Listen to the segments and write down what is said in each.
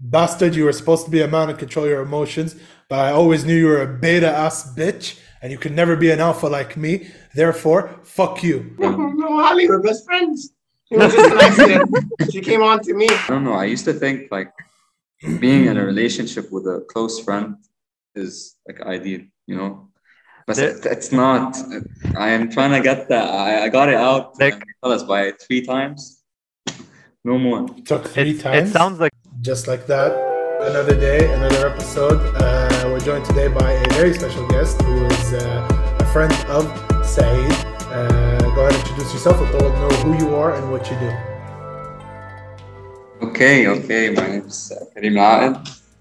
bastard, you were supposed to be a man and control your emotions, but I always knew you were a beta ass bitch and you could never be an alpha like me. Therefore, fuck you. no, Ali, we're best friends. It was just an accident. she came on to me. I don't know. I used to think like being in a relationship with a close friend is like ideal, you know. But There- it's not. I am trying to get that. I, I got it out. Like- tell us by three times. No more. Took three It, times. it sounds like Just like that, another day, another episode. Uh, we're joined today by a very special guest who is uh, a friend of Saeed. Uh, go ahead and introduce yourself. Let the world know who you are and what you do. Okay, okay. My name is uh, Karim Aed.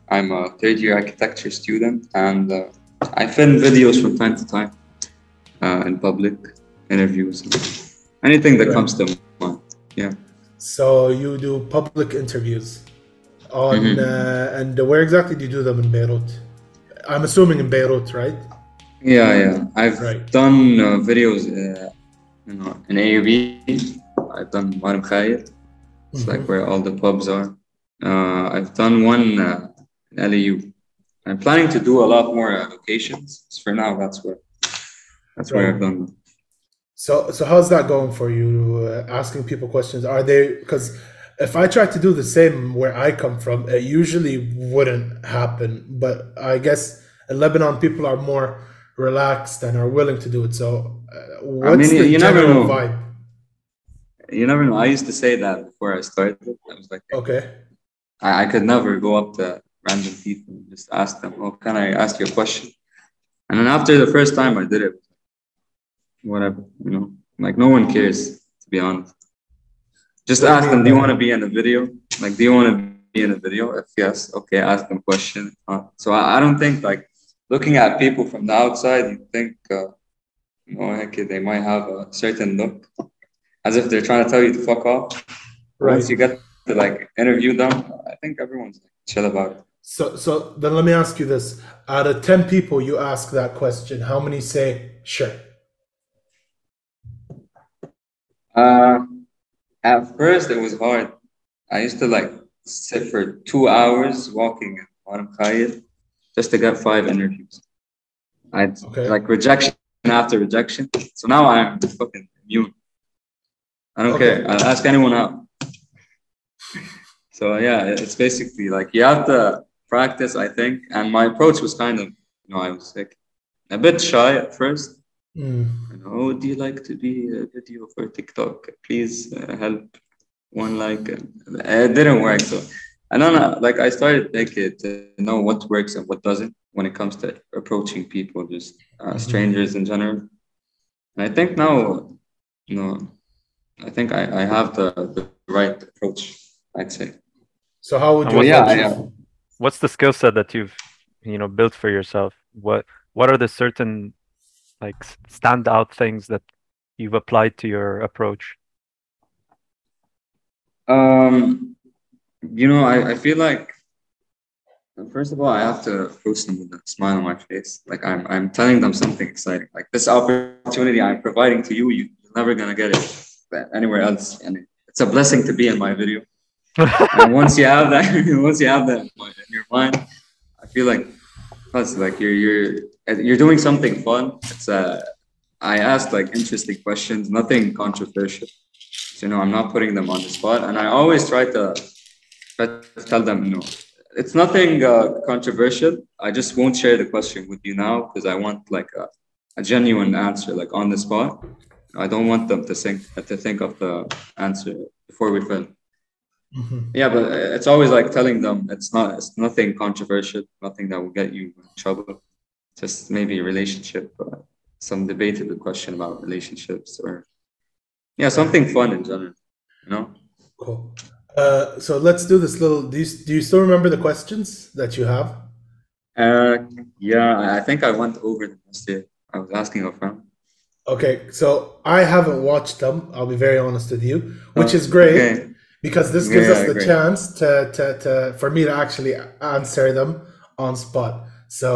I'm a third year architecture student and uh, I film videos from time to time uh, in public, interviews, anything that comes to mind. Yeah. So you do public interviews on, Mhm. uh, and where exactly do you do them in Beirut? I'm assuming in Beirut, right? Yeah, yeah. I've Right. done uh, videos uh, you know, in AUB. I've done Mar Mikhael. It's Mhm. like where all the pubs are. Uh, I've done one uh, in LAU. I'm planning to do a lot more uh, locations. So for now, that's where that's where I've done. them. So, so how's that going for you? Uh, asking people questions. Are they because if I try to do the same where I come from, it usually wouldn't happen. But I guess in Lebanon, people are more relaxed and are willing to do it. So, uh, what's mean, the you never general know. vibe? You never know. I used to say that before I started. I was like, Okay, I, I could never go up to random people and just ask them, "Oh, can I ask you a question?" And then after the first time I did it, whatever, you know, like no one cares to be honest. Just ask them, "Do you want to be in a video? Like, do you want to be in a video?" If yes, okay, ask them question. Uh, so I, I don't think like looking at people from the outside, you think, uh, know, heck, they might have a certain look, as if they're trying to tell you to fuck off. right. Once you get to like interview them, I think everyone's like, chill about it. So, so then let me ask you this: out of ten people you ask that question, how many say sure? Uh, at first, it was hard. I used to like sit for two hours walking in Mar Mikhael just to get five interviews. I'd Okay. like rejection after rejection. So now I'm fucking immune. I don't Okay. care. I'll ask anyone out. So yeah, it's basically like you have to practice, I think. And my approach was kind of, you know, I was like a bit shy at first. Mm. You know, "Oh, do you like to be a video for TikTok? Please uh, help one like. And it didn't work. So, and then uh, like I started like to know what works and what doesn't when it comes to approaching people, just uh, strangers in general. And I think now, you know, I think I, I have the, the right approach. I'd say. So, how would you? what- yeah, yeah. what's the skill set that you've you know built for yourself? What what are the certain like standout things that you've applied to your approach? Um, you know, I, I feel like first of all, I have to approach them with a smile on my face. Like I'm I'm telling them something exciting. Like this opportunity I'm providing to you, you- you're never gonna get it anywhere else. And it's a blessing to be in my video. And once you have that, once you have that in your mind, I feel like plus like you're you're you're doing something fun. It's uh I asked like interesting questions, nothing controversial. So, you know, I'm not putting them on the spot, and I always try to, tell them, no. it's nothing uh, controversial. I just won't share the question with you now because I want like a, a genuine answer, like on the spot. I don't want them to think to think of the answer before we film. Mhm. Yeah, but it's always like telling them it's not it's nothing controversial, nothing that will get you in trouble. Just maybe a relationship, uh, some debatable question about relationships, or yeah, something fun in general. You know? Cool. Uh, so let's do this little. Do you, do you still remember the questions that you have? Uh, yeah, I- I think I went over them yesterday. I was asking a friend. Okay, so I haven't watched them. I'll be very honest with you, which Oh, is great okay. Because this gives Yeah, us the great. chance to, to, to for me to actually answer them on spot. So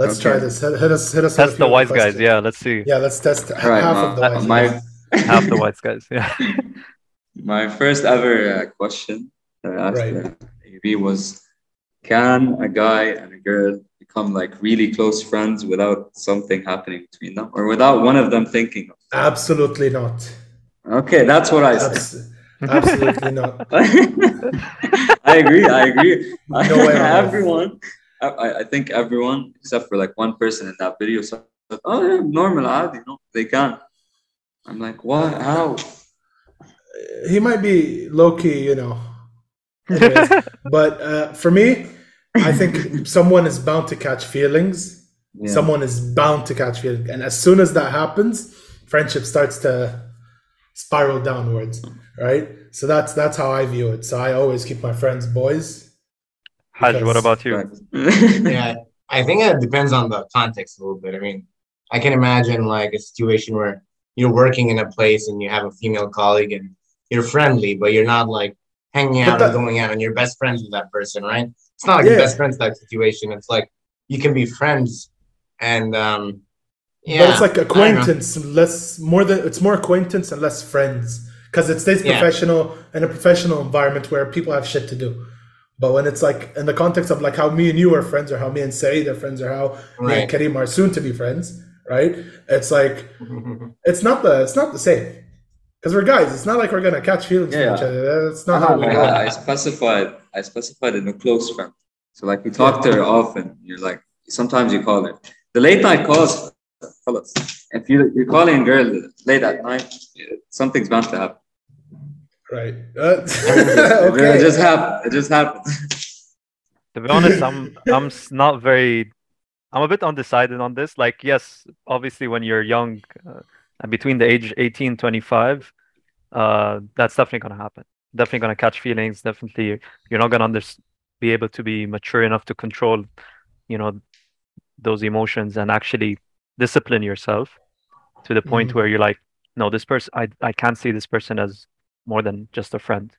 let's try this. Hit, hit us. Hit us. with Test the wise guys. Yeah, let's see. Yeah, let's test All right, half my, of the wise my, guys. Half the wise guys. Yeah. my first ever uh, question that I asked Right. AB was can a guy and a girl become like really close friends without something happening between them or without one of them thinking of Absolutely not. okay that's what i said Abs- absolutely not. I agree. I agree. No everyone, I, I- I think everyone except for like one person in that video said, "Oh, yeah, normal, ad, you know, they can." I'm like, what? How? He might be low key, you know. Anyways, but uh, for me, I think someone is bound to catch feelings. Yeah. Someone is bound to catch feelings, and as soon as that happens, friendship starts to spiral downwards, right? So that's that's how I view it. So I always keep my friends boys. Haj, what about you? yeah, I think it depends on the context a little bit. I mean, I can imagine like a situation where you're working in a place and you have a female colleague and you're friendly, but you're not like hanging out that- and going out and you're best friends with that person, right? It's not like Yeah. a best friends type situation. It's like you can be friends and um yeah. but it's like I don't know. acquaintance, less more than it's more acquaintance and less friends because it stays Yeah. professional in a professional environment where people have shit to do. But when it's like in the context of like how me and you are friends, or how me and Saeed are friends, or how me and Right. Karim are soon to be friends, right? It's like it's not the it's not the same because we're guys. It's not like we're gonna catch feelings for Yeah. each other. That's not uh-huh. how we I. I specified. I specified in a close friend. So like we talk to her often. You're like sometimes you call her. The late night calls, fellas. If you you're calling a girl late at night, something's bound to happen. Right. Uh, It just happened. It just happened. To be honest, I'm I'm not very. I'm a bit undecided on this. Like, yes, obviously, when you're young, uh, and between the age 18 25, uh, that's definitely gonna happen. Definitely gonna catch feelings. Definitely, you're not gonna under be able to be mature enough to control, you know, those emotions and actually discipline yourself to the point Mhm. where you're like, no, this person, I I can't see this person as more than just a friend.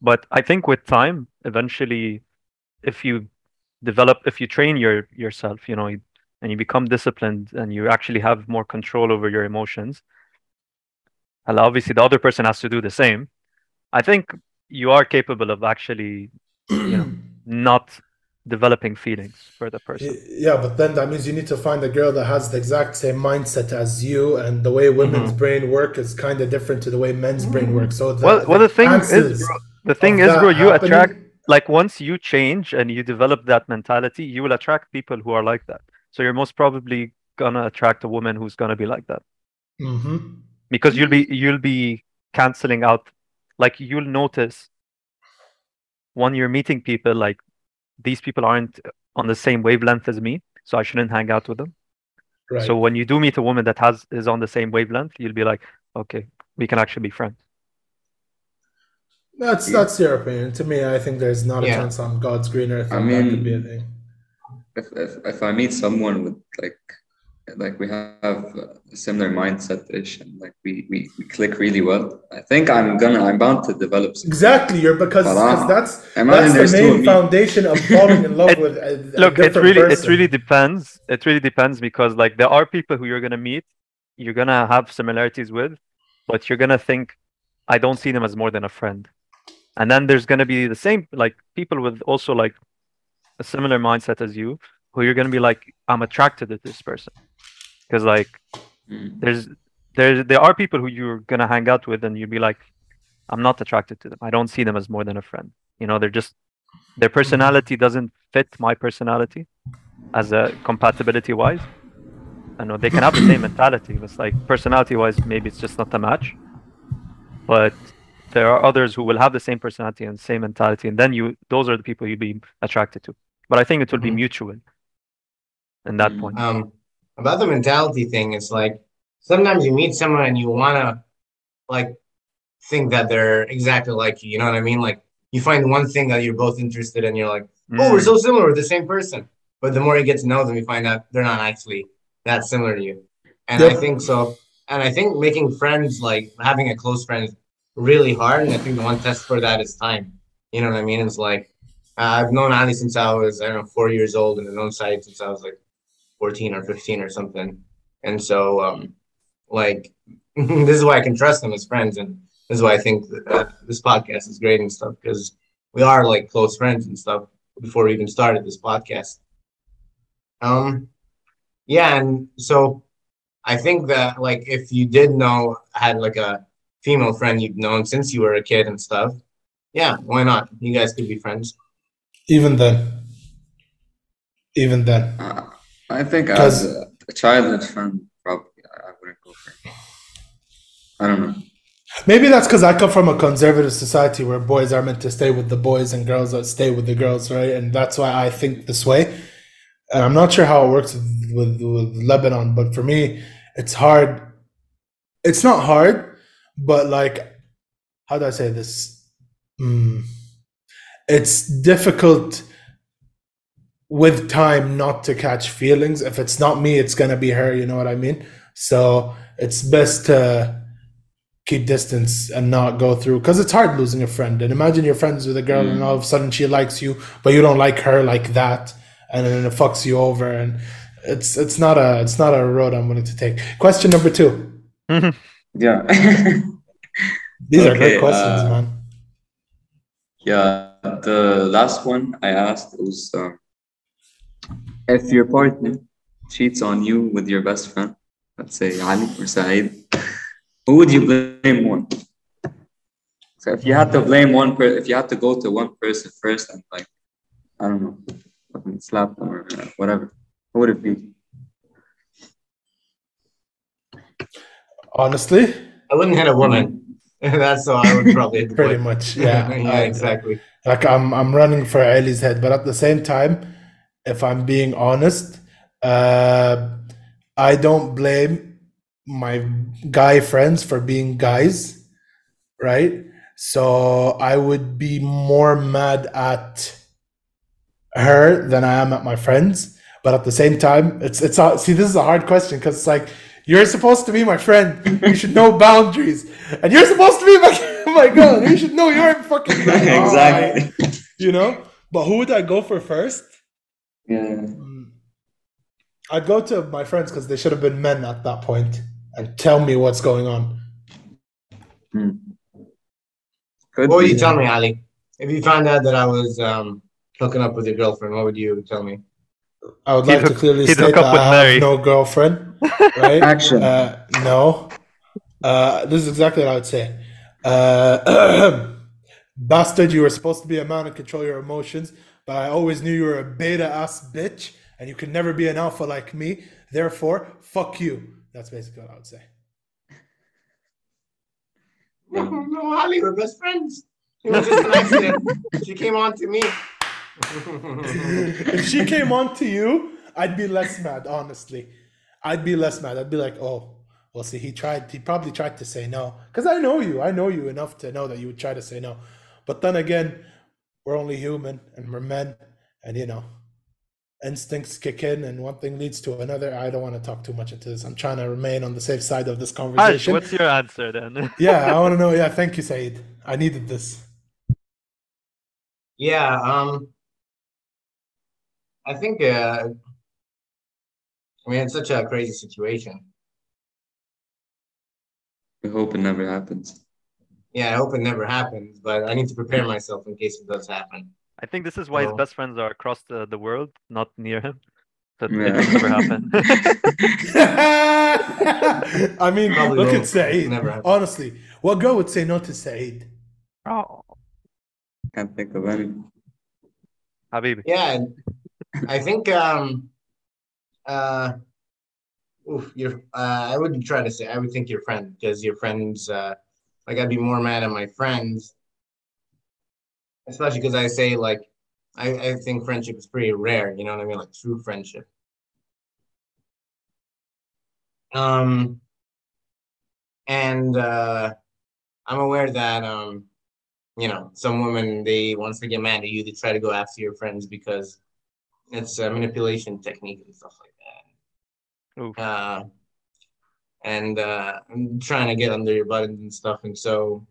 But I think with time, eventually, if you develop, if you train your yourself, you know, you- and you become disciplined and you actually have more control over your emotions, and obviously the other person has to do the same. I think you are capable of actually, you know, not developing feelings for the person. Yeah, but then that means you need to find a girl that has the exact same mindset as you, and the way women's brain work is kind of different to the way men's brain works. So the, Well, well, the thing is, bro, the thing is, bro, you happening- attract like once you change and you develop that mentality, you will attract people who are like that. So you're most probably gonna attract a woman who's gonna be like that Mhm. because you'll be you'll be canceling out. Like you'll notice when you're meeting people, like these people aren't on the same wavelength as me, so I shouldn't hang out with them. Right. So when you do meet a woman that has is on the same wavelength, you'll be like, okay, we can actually be friends. that's that's your opinion. To me, I think there's not a Yeah. chance on God's green earth I that that could mean- be a thing. if, if if I meet someone with like like we have a similar mindset ish and like we, we we click really well, I think I'm gonna I'm bound to develop. Some, Exactly, you're because because that's Imagine that's the two of main foundation of falling in love It- with a, a Look, it different really it really depends. It really depends because like there are people who you're gonna meet, you're gonna have similarities with, but you're gonna think, I don't see them as more than a friend. And then there's gonna be the same like people with also like a similar mindset as you, who you're gonna be like, I'm attracted to this person. Because like Mm. there's there there are people who you're gonna hang out with and you'd be like, I'm not attracted to them. I don't see them as more than a friend. You know, they're just their personality doesn't fit my personality as a compatibility wise. I know they can have the same mentality. It's like personality wise, maybe it's just not a match. But there are others who will have the same personality and same mentality, and then you those are the people you'd be attracted to. But I think it will be Mhm. mutual in that Mhm. point. Um, about the mentality thing, it's like sometimes you meet someone and you wanna like think that they're exactly like you. You know what I mean? Like you find one thing that you're both interested in, you're like, oh, we're Mm. so similar, we're the same person. But the more you get to know them, you find out they're not actually that similar to you. And I think so. And I think making friends, like having a close friend, is really hard. And I think the one test for that is time. You know what I mean? It's like uh, I've known Ali since I was I don't know four years old, and I've known Saeed since I was like fourteen or fifteen or something. And so, um, like, this is why I can trust them as friends, and this is why I think that uh, this podcast is great and stuff because we are like close friends and stuff. before we even started this podcast. Um, yeah, and so I think that like if you did know had like a female friend you've known since you were a kid and stuff, yeah, why not? You guys could be friends. Even then, even then, Uh, I think as a, a childhood friend, probably I, I wouldn't go for it. I don't know. maybe that's because I come from a conservative society where boys are meant to stay with the boys and girls that stay with the girls, right? And that's why I think this way. And I'm not sure how it works with, with, with Lebanon, but for me, it's hard. It's not hard, but like, how do I say this? Mm, it's difficult with time not to catch feelings. If it's not me, it's gonna be her. You know what I mean? So it's best to keep distance and not go through because it's hard losing a friend. And imagine you're friends with a girl and all of a sudden she likes you, but you don't like her like that, and then it fucks you over. And it's it's not a it's not a road I'm willing to take. Question number two. Yeah. These are Okay, great questions, uh, man. yeah. The last one I asked was um, if your partner cheats on you with your best friend, let's say Ali or Saeed, who would you blame more? So if you had to blame one person, if you had to go to one person first and like, I don't know, fucking slap them or whatever, who would it be? Honestly, I wouldn't hit a woman. That's so I would probably pretty much, yeah. yeah, I- exactly. like I'm I'm running for Ali's head, but at the same time, if I'm being honest, uh, I don't blame my guy friends for being guys, right? So I would be more mad at her than I am at my friends. But at the same time, it's it's a, see this is a hard question because it's like you're supposed to be my friend. You should know boundaries, and you're supposed to be my my girl. You should know your fucking exactly. you know. But who would I go for first? Yeah. I'd go to my friends because they should have been men at that point and tell me what's going on. Could What would you tell me, Ali? If you found out that I was um, hooking up with your girlfriend, what would you tell me? I would He'd like to clearly he'd state that up with I Mary. have no girlfriend, right? Action. Uh, no. Uh, this is exactly what I would say. Uh, bastard, you were supposed to be a man and control your emotions, but I always knew you were a beta ass bitch and you could never be an alpha like me. Therefore, fuck you. That's basically what I would say. No, no, Ali, we're best friends. It was just an accident. she came on to me. if she came on to you, I'd be less mad, honestly. I'd be less mad. I'd be like, oh, well, see, he tried, he probably tried to say no. Because I know you. I know you enough to know that you would try to say no. But then again, we're only human and we're men. And, you know, instincts kick in and one thing leads to another. I don't want to talk too much into this. I'm trying to remain on the safe side of this Ash, conversation. what's your answer then? yeah, I want to know. Yeah, thank you, Saeed. I needed this. yeah, um, I think, uh, I mean, it's such a crazy situation. We hope it never happens. Yeah, I hope it never happens, but I need to prepare myself in case it does happen. I think this is why his best friends are across the, the world, not near him. So it Yeah. will never happen. I mean, Probably look at Saeed. Never happen. Honestly, what girl would say no to Saeed? oh, Can't think of any. Habibi. Yeah, I think um uh oof, your uh I wouldn't try to say I would think your friend because your friends uh like I'd be more mad at my friends especially because I say like I, I think friendship is pretty rare, you know what I mean? Like true friendship. Um and uh I'm aware that um you know, some women they once they get mad at you, they try to go after your friends because it's a manipulation technique and stuff like that. Oof. Uh, and uh, I'm trying to get under your buttons and stuff, and so,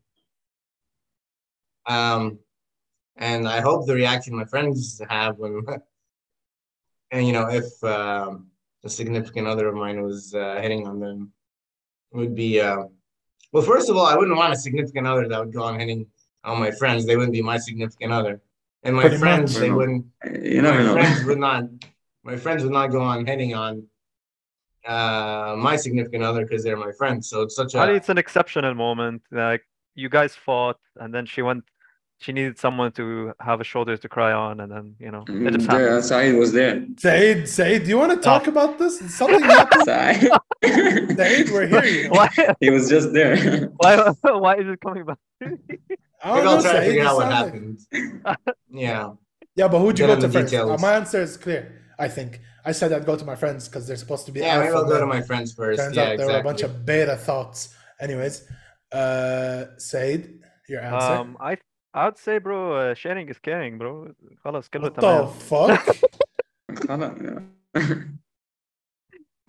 um, and I hope the reaction my friends have when, and you know, if um, a significant other of mine was uh, hitting on them, would be uh, well. First of all, I wouldn't want a significant other that would go on hitting on my friends. They wouldn't be my significant other, and my Pretty friends much. they wouldn't. You never my know. friends would not my friends would not go on hitting on uh my significant other because they're my friends. So it's such Ali, a it's an exceptional moment. Like you guys fought, and then she went. She needed someone to have a shoulder to cry on, and then you know it just Mm, Yeah, happened. Saeed was there. Saeed, Saeed, do you want to talk Ah. about this? Something happened. Saeed. Saeed, we're here. Why? he was just there. Why? Why is it coming back? I don't maybe know, I'll try to figure out what sound happened. yeah. Yeah, but who'd you Get go to first? Uh, details. my answer is clear. I think I said I'd go to my friends because they're supposed to be. Yeah, I'll go to my friends first. Turns yeah, out exactly. there were a bunch of beta thoughts. Anyways, uh, Saeed, your answer. Um, I I'd say, bro, uh, sharing is caring, bro. خلاص كله What the fuck?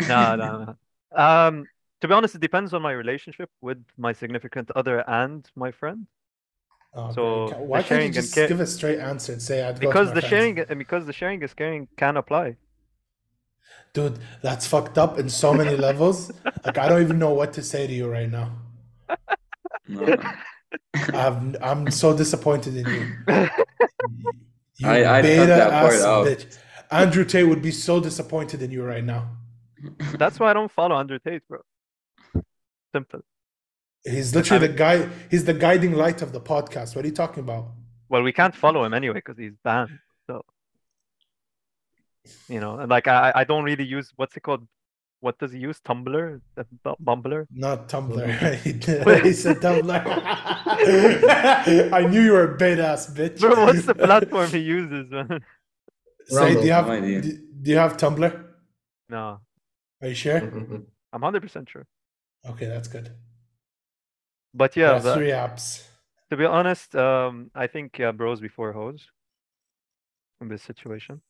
no, no, no. Um, to be honest, it depends on my relationship with my significant other and my friend. Oh, so why can't you just ca- give a straight answer and say I'd because the friends. sharing because the sharing is caring can apply. Dude, that's fucked up in so many levels. Like I don't even know what to say to you right now. No. I'm I'm so disappointed in you. You I- I cut beta that part ass out. bitch. Andrew Tate would be so disappointed in you right now. That's why I don't follow Andrew Tate, bro. Simple. He's literally the guy. He's the guiding light of the podcast. What are you talking about? Well, we can't follow him anyway because he's banned. So, you know, and like I, I don't really use what's it called? What does he use? Tumblr, Bumbler. Not Tumblr. he, did- said Tumblr. I knew you were a beta ass bitch. Bro, what's the platform he uses, man? Say, do you have do, do you have Tumblr? No, Are you sure? Mhm. I'm hundred percent sure. Okay, that's good. But yeah, the- three apps. to be honest, um, I think uh, bros before hoes in this situation.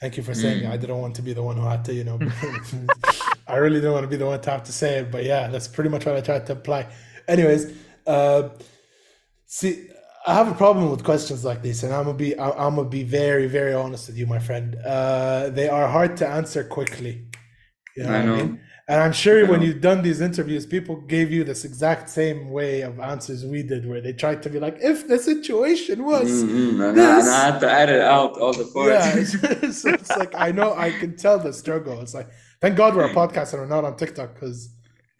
Thank you for saying it. Mm. I didn't want to be the one who had to, you know. I really didn't want to be the one to have to say it, but yeah, that's pretty much what I tried to apply. Anyways, uh, see, I have a problem with questions like this, and I'm gonna be, I'm gonna be very, very honest with you, my friend. Uh, they are hard to answer quickly. You know I know. I mean? And I'm sure when you've done these interviews, people gave you this exact same way of answers we did, where they tried to be like, if the situation was. Mhm, And, I, this. and I had to edit out all the Yeah, parts. it's, so it's like I know I can tell the struggle. It's like thank God we're a podcast and we're not on TikTok because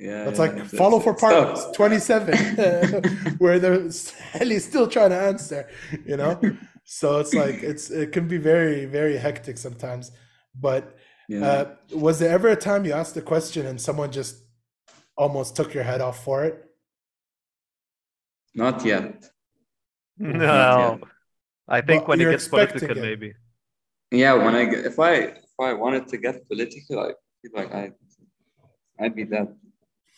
yeah, it's yeah, like follow for it's part tough. twenty seven where they're Helly's still trying to answer, you know. So it's like it's it can be very very hectic sometimes. But Yeah. uh, was there ever a time you asked a question and someone just almost took your head off for it? Not yet. No, I think But when it gets political, it. maybe. Yeah, when I get, if I if I wanted to get political, I feel like I I'd be that.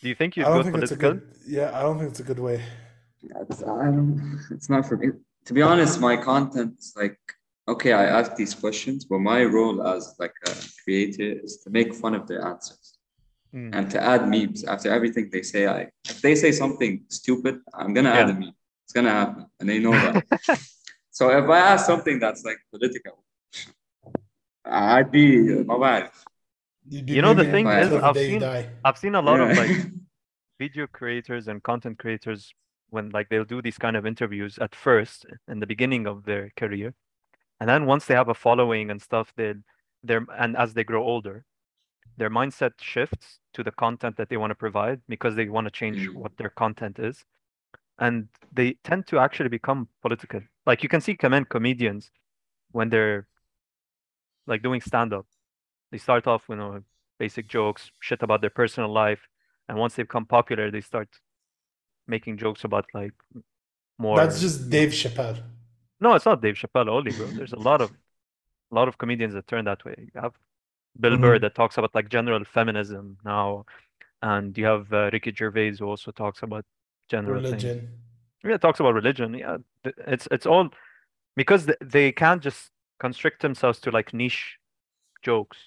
Do you think you'd go think political? good. Yeah, I don't think it's a good way. It's, I don't, it's not for me. To be honest, my content is like okay, I ask these questions, but my role as like a creator is to make fun of their answers Mm. and to add memes after everything they say. I if they say something stupid, I'm gonna add a meme. It's gonna happen, and they know that. so if I ask something that's like political, I'd be my bad. You'd be You know, the thing is, I've seen- die. I've seen a lot of like video creators and content creators when like they'll do these kind of interviews at first in the beginning of their career and then once they have a following and stuff they they're and as they grow older their mindset shifts to the content that they want to provide because they want to change Mm. what their content is and they tend to actually become political like you can see command comedians when they're like doing stand up they start off with you know basic jokes shit about their personal life and once they become popular they start making jokes about like more That's just Dave Chappelle. No it's not dave chappelle only bro. There's a lot of a lot of comedians that turn that way. You have bill burr that talks about like general feminism now and you have uh, ricky gervais who also talks about general things. Religion. yeah talks about religion. Yeah it's it's all because they can't just constrict themselves to like niche jokes.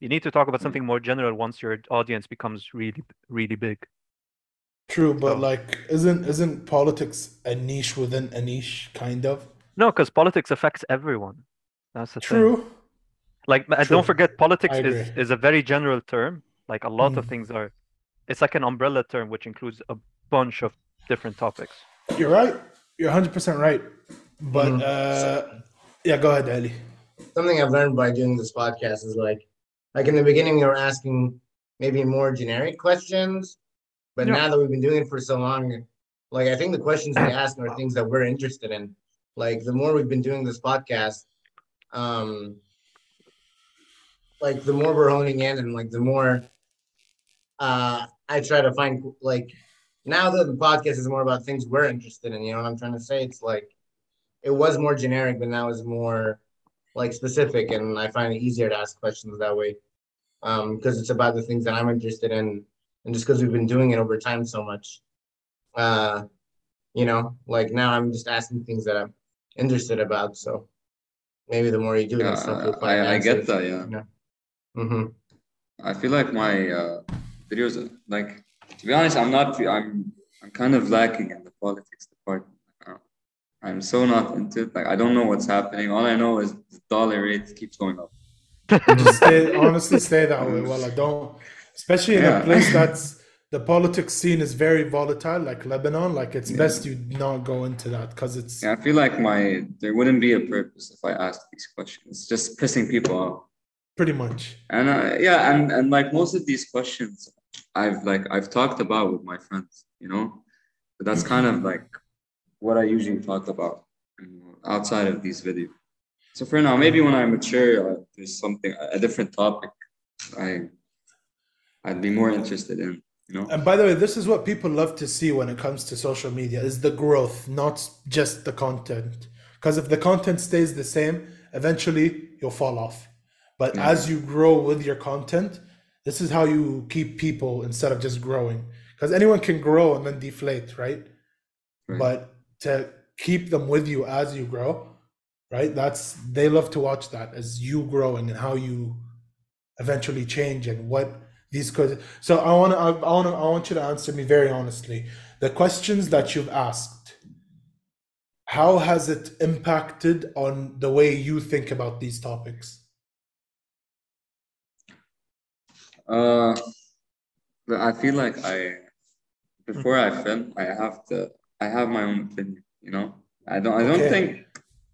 You need to talk about something more general once your audience becomes really really big. True, but So- like, isn't isn't politics a niche within a niche, kind of? No because politics affects everyone that's the thing True. like True. don't forget politics is is a very general term like a lot of Mm. things are it's like an umbrella term which includes a bunch of different topics You're right. You're 100 percent right. But Mhm. uh, Yeah, go ahead, Ali. something I've learned by doing this podcast is like, like in the beginning, we were asking maybe more generic questions, but Yeah. now that we've been doing it for so long, like I think the questions we ask are things that we're interested in. Like the more we've been doing this podcast, um, like the more we're honing in, and like the more, uh, I try to find like now that the podcast is more about things we're interested in. You know what I'm trying to say? It's like it was more generic, but now it's more like specific and I find it easier to ask questions that way. Um, because it's about the things that I'm interested in and just because we've been doing it over time so much. Uh, you know, like now I'm just asking things that I'm interested about. So maybe the more you do Yeah, this stuff, you'll I, find I, I get that. Yeah. you know? Mm-hmm. I feel like my uh, videos, like to be honest, I'm not. I'm I'm kind of lacking in the politics department. I'm so not into it. Like I don't know what's happening. All I know is the dollar rate keeps going up. Just stay, honestly, stay that way. Well, I don't, especially in Yeah. a place that's the politics scene is very volatile, like Lebanon. Like it's Yeah. best you not go into that because it's Yeah, I feel like my there wouldn't be a purpose if I asked these questions. Just pissing people off. pretty much. And uh, yeah, and and like most of these questions, I've like I've talked about with my friends, you know. But that's kind of like what I usually talk about outside of these videos. So for now, maybe when I mature, uh, there's something a different topic I I'd be more interested in, you know. And by the way, this is what people love to see when it comes to social media is the growth, not just the content. Because if the content stays the same, eventually you'll fall off. But Yeah. as you grow with your content, this is how you keep people instead of just growing. Because anyone can grow and then deflate, right? Right. But to keep them with you as you grow, right? That's they love to watch that as you growing and how you eventually change and what these questions. So I want to, I want to, I want you to answer me very honestly. The questions that you've asked, how has it impacted on the way you think about these topics? Uh, I feel like I before I film, I have to I have my own opinion, you know. I don't I don't Okay. think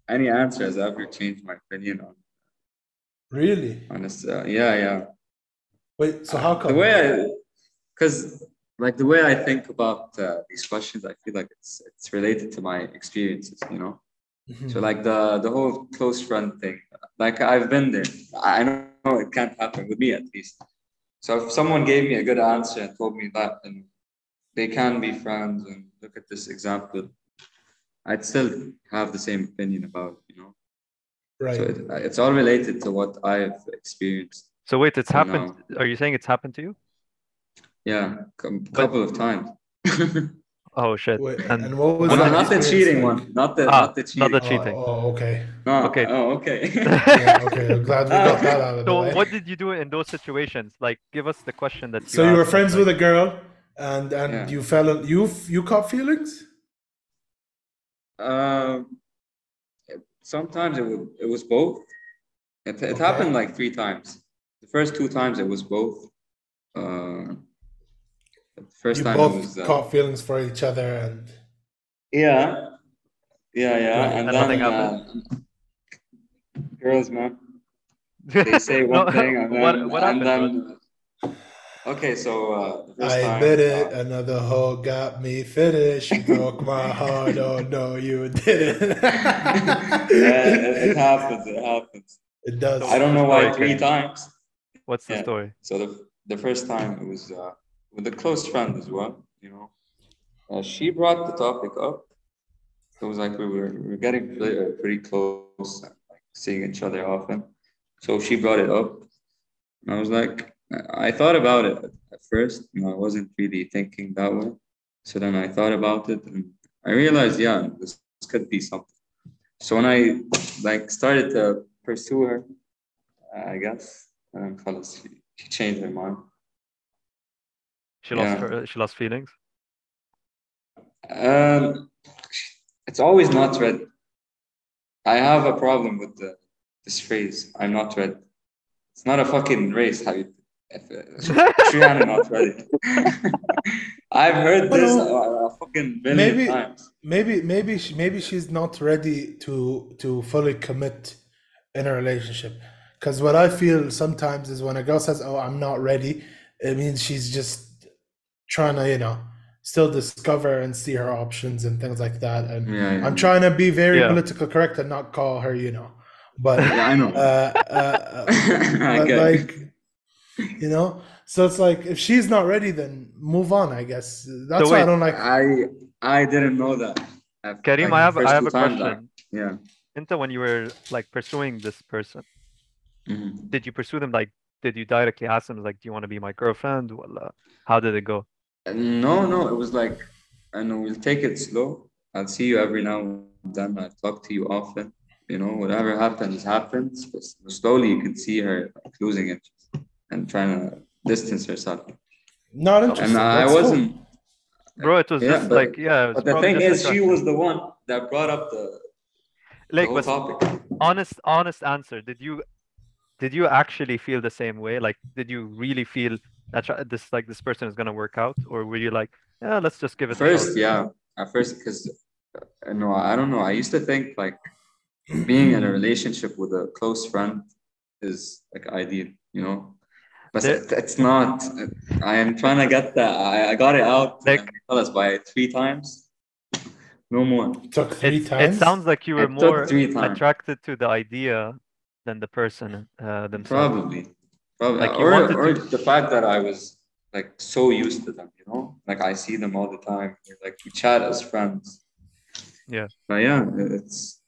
any answer has ever changed my opinion on Really? on this. Uh, yeah, yeah. Wait. So how come? The way I, because like the way I think about uh, these questions, I feel like it's it's related to my experiences, you know. Mhm. So like the the whole close friend thing, like I've been there. I know it can't happen with me at least. So if someone gave me a good answer and told me that, and they can be friends, and look at this example, I'd still have the same opinion about, you know. right. So it, it's all related to what I've experienced. So wait, it's So happened. Are you saying it's happened to you? Yeah, a couple of times. Oh shit. Wait, And and what was Well, that not the cheating one, not the Ah, not the not cheating. the Oh, cheating. Oh, okay. No, Okay. Oh, okay. Yeah, okay. I'm glad we got that out of the so way. what did you do in those situations? Like, give us the question that. So you were friends like- with a girl, and and Yeah. you fell in, you you caught feelings. Um, sometimes it would, it was both. It, it Okay. happened like three times. The first two times it was both. Uh, the first you time both it was uh, caught feelings for each other, and yeah, yeah, yeah, Right. and And nothing then uh, girls, man, they say one No, thing and then, what what and happened? then okay, so uh, first I time, admit it. uh, Another hoe got me finished. You broke my heart. Oh no, you didn't. yeah, it, it happens. It happens. It does. I don't know why Okay. three times. What's the Yeah. story? So the the first time it was uh, with a close friend as well. You know, uh, she brought the topic up. It was like we were we were getting pretty, uh, pretty close, and, like seeing each other often. So she brought it up, and I was like, I thought about it at first. You know, I wasn't really thinking that way. So then I thought about it, and I realized, yeah, this, this could be something. So when I like started to pursue her, I guess, and then she, she changed her mind. She lost Yeah. her. She lost feelings. Um, it's always not ready. I have a problem with the this phrase. I'm not ready. It's not a fucking race. How you, if uh, Triana not ready. I've heard this a, a fucking million maybe- times. maybe maybe she, maybe she's not ready to to fully commit in a relationship because what i feel sometimes is when a girl says oh i'm not ready it means she's just trying to you know still discover and see her options and things like that and Yeah, yeah. i'm trying to be very Yeah. political correct and not call her you know but Yeah, I know. uh, uh, I but it. like you know so it's like if she's not ready then move on i guess that's So why i don't like I I didn't know that. Karim, like, I have I have a question. I- yeah. Into when you were like pursuing this person, Mhm. did you pursue them like did you directly ask them like do you want to be my girlfriend? Well, uh, how did it go? No, no, it was like, I know we'll take it slow. I'll see you every now and then. I talk to you often. You know, whatever happens, happens. But slowly you can see her like, losing interest and trying to distance herself. not interested And I That's wasn't. Bro, it was Yeah, just but- like yeah. it was But the thing is, she was the one that brought up the, the like whole but topic. honest honest answer. Did you did you actually feel the same way? Like did you really feel that this like this person is gonna work out, or were you like yeah let's just give it a First, shot? yeah, at first, because uh, no, I don't know. I used to think like being in a relationship with a close friend is like ideal, you know. But There- it's not. Uh, I am trying to get that. I, I got it out. Like- tell us by three times. No more. took three It's, times it sounds like you were It more attracted to the idea than the person uh, themselves. Probably. Probably. Like, or or to- the fact that I was like so used to them, you know, like I see them all the time. Like we chat as friends. Yeah. But yeah, it's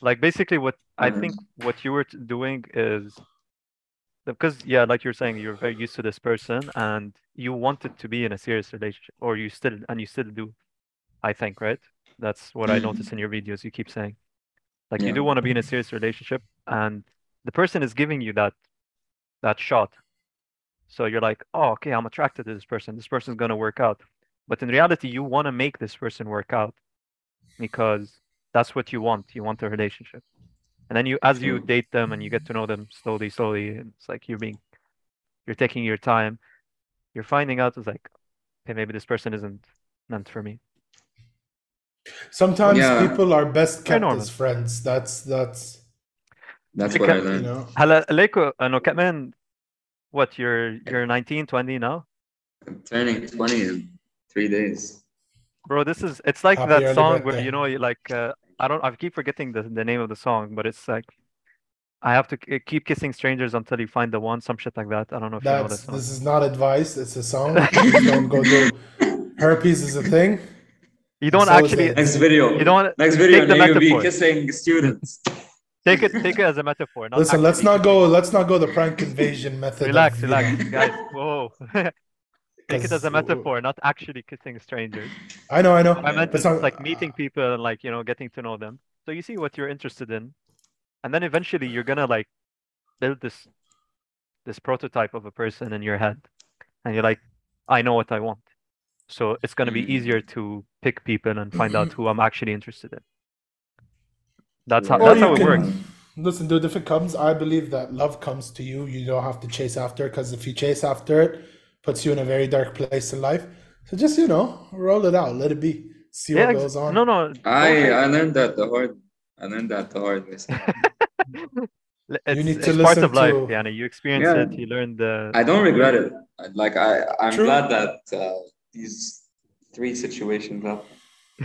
like basically what i Mhm. think what you were doing is because yeah like you're saying you're very used to this person and you wanted to be in a serious relationship or you still and you still do i think right that's what i Mhm. notice in your videos you keep saying like you do want to be in a serious relationship and the person is giving you that that shot. So you're like oh okay i'm attracted to this person. This person's going to work out. But in reality you want to make this person work out because that's what you want. You want a relationship. And then you as you date them and you get to know them slowly slowly it's like you're being you're taking your time you're finding out it's like okay maybe this person isn't meant for me. Sometimes Yeah. people are best kept as friends. That's that's that's Like, what I uh, you learned. know. هلا ليكو انه كمان what you're you're 19 20 now I'm turning 20 in three days. bro this is it's like Happy that early song where birthday. you know you like uh, I don't I keep forgetting the the name of the song but it's like I have to k- keep kissing strangers until you find the one some shit like that I don't know if you know That's that song this is not advice. It's a song. Please don't go do. Herpes is a thing. you don't So is actually it. Next video. you don't Next video, take the you'll be metaphor. kissing students. take it take it as a metaphor not Listen, let's not go. Let's not go the prank invasion method. relax relax guys whoa take it as a metaphor not actually kissing strangers I know, I know. I meant it's like meeting people and like you know getting to know them. So you see what you're interested in, and then eventually you're gonna like build this this prototype of a person in your head, and you're like, I know what I want. So it's gonna be Mm. easier to pick people and find out who I'm actually interested in. That's how Or that's how it can- works. Listen, dude, if it comes, I believe that love comes to you. You don't have to chase after because if you chase after it, puts you in a very dark place in life. So just you know, roll it out, let it be, see Yeah, what goes on. no, no. I I learned that the hard. I learned that the hard way. l- It's, need to it's part listen of life, to- Yana. You experience Yeah. it. You learn the. I don't regret it. Like I, I'm True. glad that uh, these three situations happened.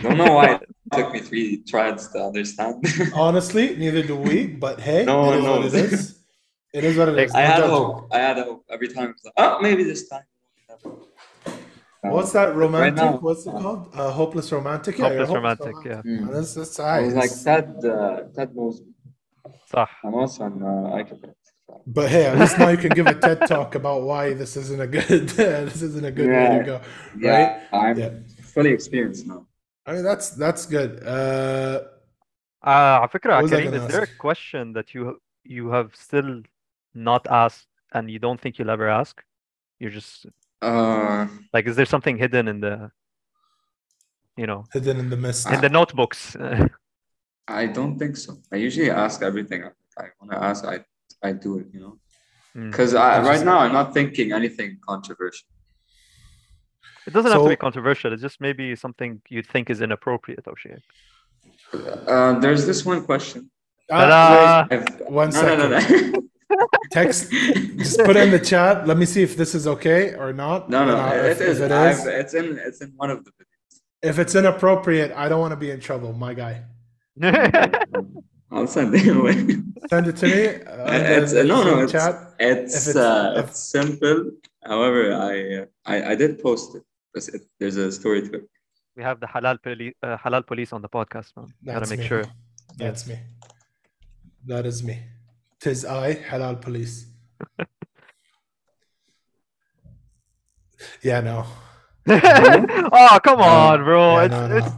Don't know why it took me three tries to understand. Honestly, neither do we. But hey, No it one is what it is. It is what it is. I No had judgment. hope. I had hope every time. Like, oh, maybe this time. What's that romantic? now- What's it called? Uh, hopeless romantic. Yeah, Hopeless hopeless romantic, yeah. Mm. That's, that's I alright. like Ted. Uh, Ted knows me. صح. I'm also on uh, Icabet. But hey, at least now you can give a TED talk about why this isn't a good this isn't a good way to go. right? Yeah, I'm Yeah. fully experienced now. I mean that's that's good. Uh Uh, على فكرة What was I Karim, gonna is there a ask? question that you you have still not asked and you don't think you'll ever ask? You're just Uh, like, is there something hidden in the, you know, hidden in the mist. in the notebooks? I don't think so. I usually ask everything I, I want to ask. I I do it. You know. Mm. Because right Interesting. now I'm not thinking anything controversial. It doesn't have to be controversial. It's just maybe something you think is inappropriate, O'Shea. Uh, there's this one question. Ah, Ta-da! One no, no, no, no. Text. Just put it in the chat. Let me see if this is okay or not. no, no, And I- it if, is. if it it's in. It's in one of the videos. if it's inappropriate, I don't want to be in trouble, my guy. I'll send it away. Send it to me. uh, in it's uh, no, no. the It's chat. it's, it's- uh, if- it's simple. However, I, uh, I I did post it. There's, it, there's a story to it. we have the halal police, uh, halal police on the podcast, man. Gotta That's make me. sure. That's me. That is me. Tis I, halal police. yeah, no. oh, come on, bro. Yeah, it's no, it's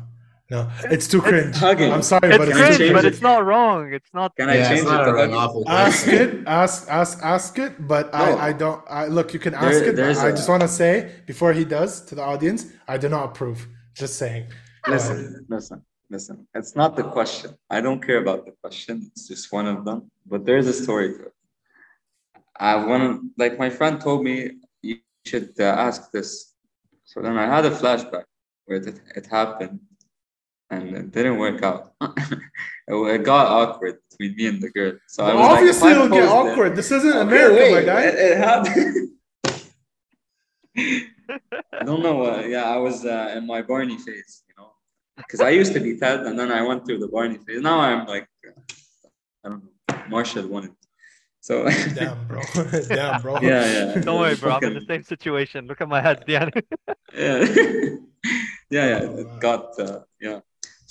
no. No, it's too cringe. hugging. I'm sorry, it's but it's Can I too cringe, change but it's not wrong. It's not. Can I Yeah, change it to an awful ask it ask ask ask it but No. I, I don't I look you can There- ask it but there's i a- just want to say before he does to the audience i do not approve just saying Go ahead. Listen, listen, listen. It's not the question. I don't care about the question. It's just one of them. But there's a story to it. I want, like my friend told me, you should uh, ask this. So then I had a flashback where it, it happened, and it didn't work out. it, it got awkward between me and the girl. So I was obviously like, it'll get post it- awkward this isn't Okay, america wait, my guy It, it happened. I don't know. Uh, yeah, I was uh, in my Barney phase, you know, because I used to be Ted, and then I went through the Barney phase. Now I'm like, uh, I don't know, Marshall wanted. So damn bro damn bro yeah, yeah. Don't worry, bro. I'm in the same situation. Look at my head, Diana. Yeah, yeah, yeah. Oh, wow. It got uh, yeah.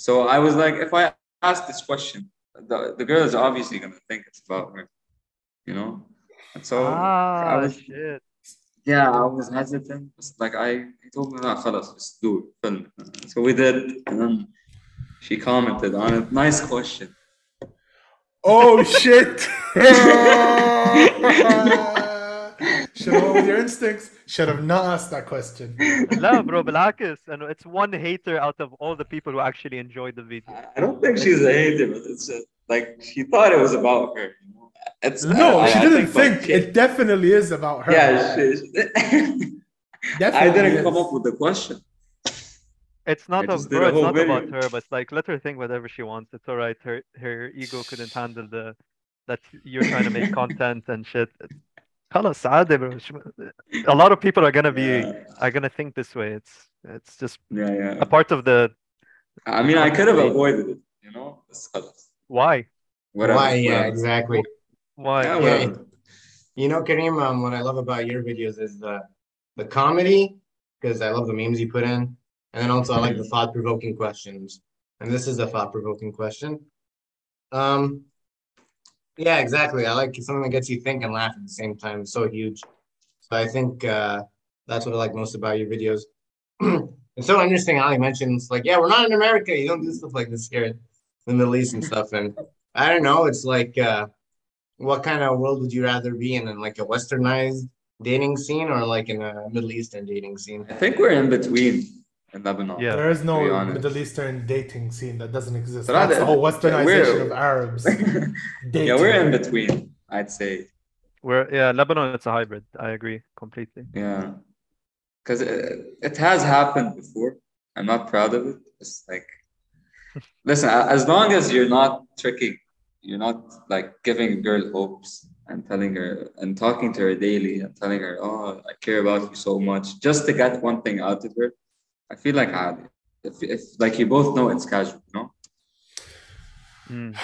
So I was like, if I ask this question, the, the girl is obviously gonna think it's about her, you know. And so I ah, was shit. Yeah, I was hesitant. It's like I, I told her, nah, خلاص, just do it, film it. Uh, So we did, and then she commented on it. Nice question. oh shit should have went with your instincts should have not asked that question لا bro بالعكس and it's one hater out of all the people who actually enjoyed the video I I don't think she's a hater, but it's just like she thought it was about her. You know? It's no I- she I didn't like, think she- it definitely is about her yeah, she, she- I definitely didn't is. come up with the question. It's not I a, just did bro, a it's whole not about video. her, but like let her think whatever she wants. It's all right. Her her ego couldn't handle the that you're trying to make content and shit. خلاص عادي bro. ش- A lot of people are gonna be Yeah, are gonna think this way. It's it's just yeah, yeah. a part of the I mean, I could have Wait. avoided it. You know, it's خلاص. why Whatever. Why? Yeah, whatever. exactly. why Yeah, Yeah. whatever. You know, Kareem, um, what I love about your videos is the the comedy, because I love the memes you put in, and then also I like the thought provoking questions. And this is a thought provoking question. Um, yeah, exactly. I like something that gets you think and laugh at the same time. It's so huge. So I think uh, that's what I like most about your videos. it's so interesting. Ali mentions like, yeah, we're not in America. You don't do stuff like this here in the Middle East and stuff. And I don't know. It's like. Uh, what kind of world would you rather be in, in like a westernized dating scene or like in a Middle Eastern dating scene? I think we're in between in Lebanon. Yeah. There is no to be honest. Middle Eastern dating scene that doesn't exist. But That's I- the whole westernization we're- of Arabs. yeah, we're in between. I'd say. we're yeah Lebanon it's a hybrid. I agree completely. Yeah, because it, uh, it has happened before. I'm not proud of it. It's like, listen, as long as you're not tricking, you're not like giving a girl hopes and telling her and talking to her daily and telling her, oh, I care about you so much, just to get one thing out of her. I feel like عادي. If, if like you both know it's casual, you know. Mm.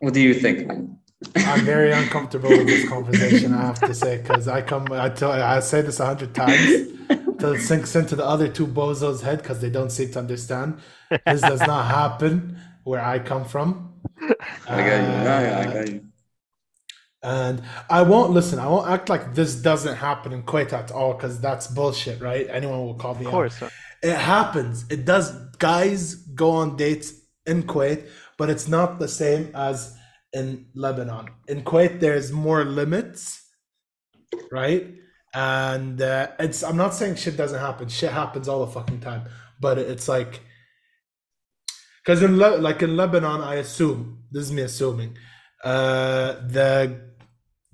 What do you think? man? I'm very uncomfortable with this conversation. I have to say because I come, I tell, I say this a hundred times till it sinks into the other two bozos' head because they don't seem to understand. This does not happen where I come from. I got you. Yeah, yeah, I Uh, got you. And I won't listen. I won't act like this doesn't happen in Kuwait at all because that's bullshit, right? Anyone will call me Of course. uh, It happens. It does. Guys go on dates in Kuwait, but it's not the same as in Lebanon. In Kuwait, there's more limits, right? And uh, it's. I'm not saying shit doesn't happen. Shit happens all the fucking time. But it's like, because in Le- like in Lebanon, I assume this is me assuming, uh, the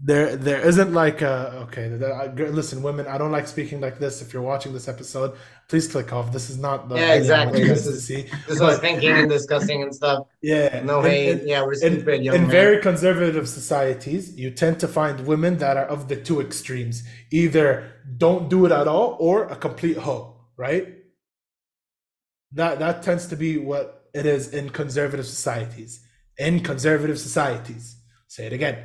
there there isn't like a okay listen women i don't like speaking like this. If you're watching this episode please click off. This is not the Yeah, video I want exactly. This is- see. This was But- thinking and discussing and stuff. yeah. No and- yeah, we're in, stupid young in very conservative societies you tend to find women that are of the two extremes. Either don't do it at all or a complete hoe right? That that tends to be what it is in conservative societies. In conservative societies. Say it again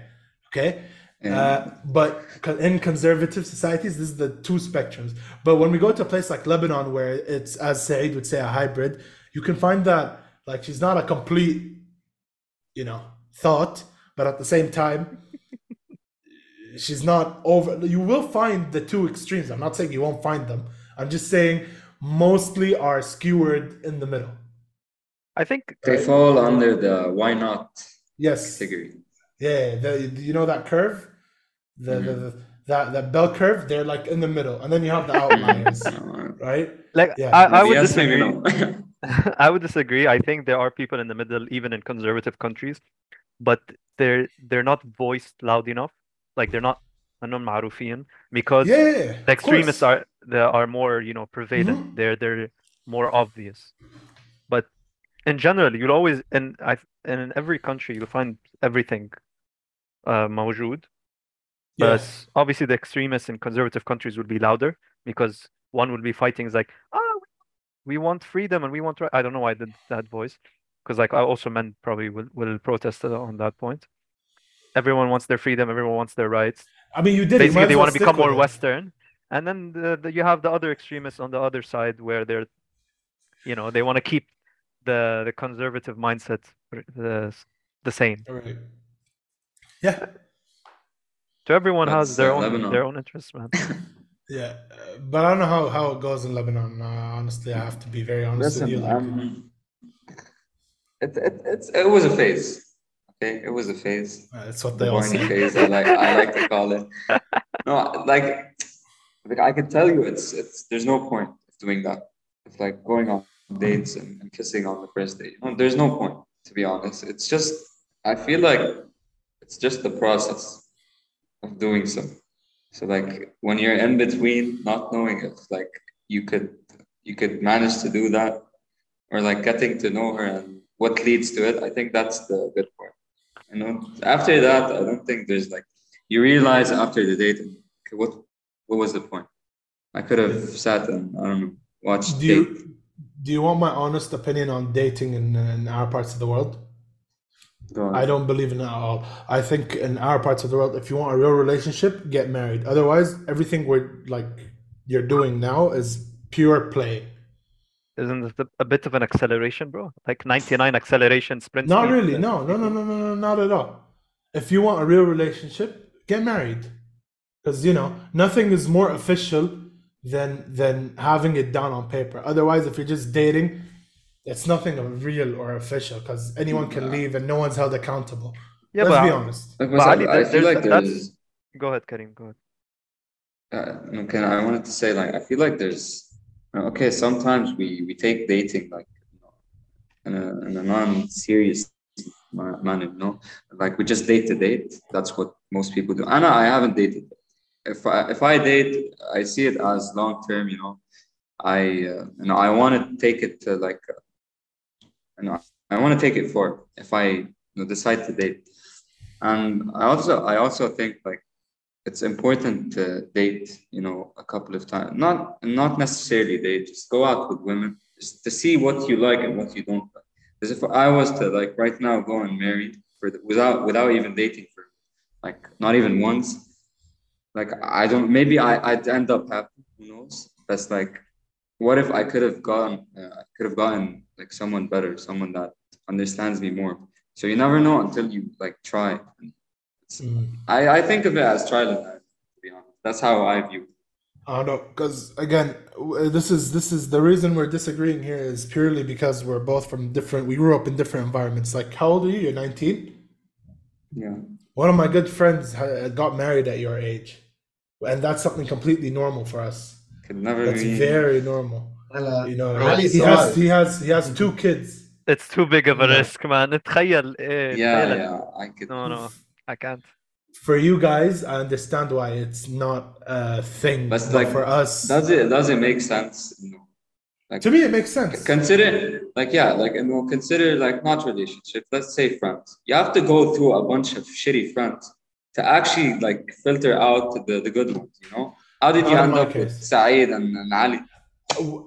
okay Yeah. uh, but in conservative societies, this is the two spectrums. But when we go to a place like Lebanon, where it's, as Saeed would say, a hybrid, you can find that like she's not a complete, you know, thought, but at the same time, she's not over. You will find the two extremes. I'm not saying you won't find them. I'm just saying mostly are skewered in the middle. I think They fall under the why not Yes. category. Yeah, the, you know that curve, the, the, the that that bell curve. They're like in the middle, and then you have the outliers, Uh, right? like Yeah. I, I maybe would yes, disagree. maybe no. I would disagree. I think there are people in the middle, even in conservative countries, but they're they're not voiced loud enough. Like they're not أنهم معروفين because Yeah, the of extremists course. are they are more you know prevalent. Mhm. They're they're more obvious. But in general, you'll always in I and in every country you'll find everything uh موجود. but obviously the extremists in conservative countries will be louder because one will be fighting is like, ah, we want freedom and we want right. I don't know why I did that voice because like I also men probably will, will protest on that point. Everyone wants their freedom. Everyone wants their rights. I mean, you did. Basically, might they want to become more it. Western, and then the, the, you have the other extremists on the other side where they're, you know, they want to keep the the conservative mindset the the same. Right. Yeah, So everyone That's, has their own Lebanon. their own interests, man. yeah, uh, but I don't know how, how it goes in Lebanon. Uh, honestly, I have to be very honest with you. Listen, Like, um, it, it, it's, it was a phase. Okay, it was a phase. uh, it's what they all boring say. phase. I like I like to call it. No, like, like I can tell you, it's it's. There's no point of doing that. It's like going on dates and, and kissing on the first date. No, there's no point. To be honest, it's just. I feel like it's just the process of doing so. So like when you're in between, not knowing it, like you could you could manage to do that, or like getting to know her and what leads to it. I think that's the good part. You know, after that, I don't think there's like you realize after the date, okay, what what was the point? I could have sat and I don't know watched. Do date. you do you want my honest opinion on dating in, in our parts of the world? Go on. I don't believe in it at all. I think in our parts of the world, if you want a real relationship, get married. Otherwise, everything we're like you're doing now is pure play. Isn't it a- a bit of an acceleration, bro? Like 99 acceleration sprint Not really. No, no, no, no, no, no, not at all. If you want a real relationship, get married. Because you know, nothing is more official than than having it down on paper. Otherwise, if you're just dating, it's nothing of real or official because anyone can leave and no one's held accountable. Yeah, Let's but be I- honest. Like, But what's up? Ali, I there- feel there's- like that's- there's. Go ahead, Kareem. Go ahead. Uh, okay, I wanted to say like I feel like there's okay. Sometimes we we take dating like you know, in a in a non-serious manner, you know, like we just date to date. That's what most people do. And I haven't dated. If I if I date, I see it as long term. You know, I uh, you know I want to take it to like, know, I want to take it for if I you know, decide to date. And I also I also think like it's important to date, you know, a couple of times. Not not necessarily date, just go out with women just to see what you like and what you don't like. Because if I was to like right now go and marry for the, without without even dating for like not even once, like I don't maybe I I'd end up happy. Who knows? That's like, what if I could have gotten uh, I could have gotten like someone better, someone that understands me more. So you never know until you like try. Mm. I, I think of it as trial and error, to be honest. That's how I view it. I don't know, because again, this is this is the reason we're disagreeing here is purely because we're both from different. We grew up in different environments. Like, how old are you? You're 19. Yeah. One of my good friends got married at your age, and that's something completely normal for us. Could never That's be. very normal هلا You know, علي he has سؤال he has he has two kids. It's too big of a Yeah. risk, man. تخيل إيه yeah, تخيل yeah. I could. No, no, I can't. for you guys, I understand why it's not a thing. But, But, like, for us, Does it does it make sense? You know, like to me, it makes sense. consider like yeah, like and we'll consider like not relationship. Let's say friends. You have to go through a bunch of shitty friends to actually like filter out the, the good ones. You know, how did you Not in end my up with case. Saeed and, and Ali?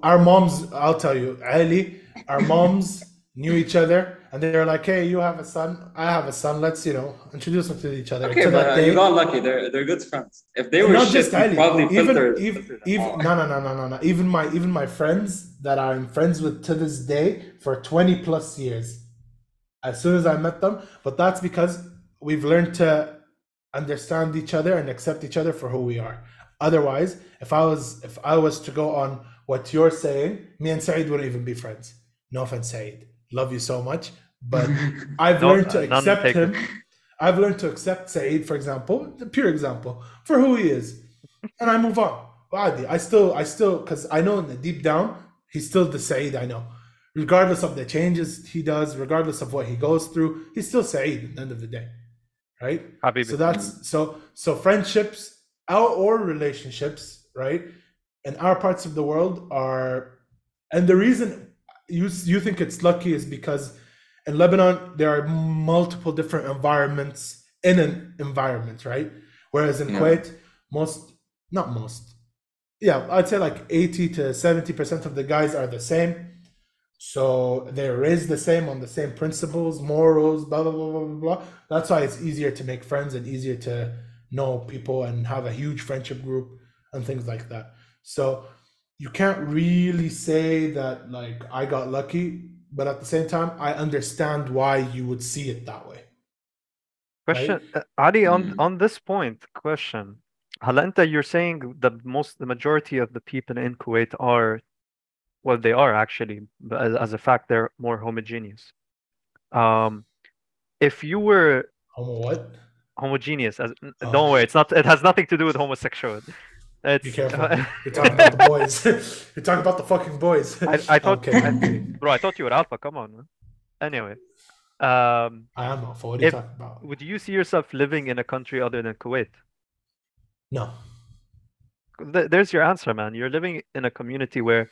Our moms, I'll tell you, Ali, our moms knew each other, and they were like, "Hey, you have a son, I have a son. Let's you know introduce them to each other." Okay, to but uh, day, you got lucky. They're they're good friends. If they were not shit, just Ali, probably even even them even no no no no no no even my even my friends that I'm friends with to this day for 20 plus years. As soon as I met them, but that's because we've learned to understand each other and accept each other for who we are. Otherwise, if I was if I was to go on what you're saying, me and Saeed wouldn't even be friends. No offense, Saeed. Love you so much, but I've No, learned to uh, accept taken. him. I've learned to accept Saeed, for example, the pure example, for who he is, and I move on. I still, I still, because I know in the deep down, he's still the Saeed I know. Regardless of the changes he does, regardless of what he goes through, he's still Saeed at the end of the day, right? Habibi. So that's so so friendships our or relationships, right? In our parts of the world are, and the reason you you think it's lucky is because in Lebanon there are multiple different environments in an environment, right? Whereas in Yeah. Kuwait, most not most, yeah, I'd say like eighty to seventy percent of the guys are the same. So they're raised the same on the same principles, morals, blah blah blah blah blah. blah. That's why it's easier to make friends and easier to know people and have a huge friendship group and things like that. So you can't really say that like I got lucky, but at the same time, I understand why you would see it that way. Question, right? Uh, Adi, on mm. on this point, question. Halenta, you're saying the most, the majority of the people in Kuwait are, well, they are actually, as, as a fact, they're more homogeneous. Um, if you were homo what? Homogeneous. As, oh. Don't worry, it's not. It has nothing to do with homosexuality. It's Be careful. You're talking about the boys. You're talking about the fucking boys. I, I thought Okay. I- bro I thought you were alpha come on man. Anyway um I am alpha. What are you talking about? would you see yourself living in a country other than Kuwait? No. Th- there's your answer, man. You're living in a community where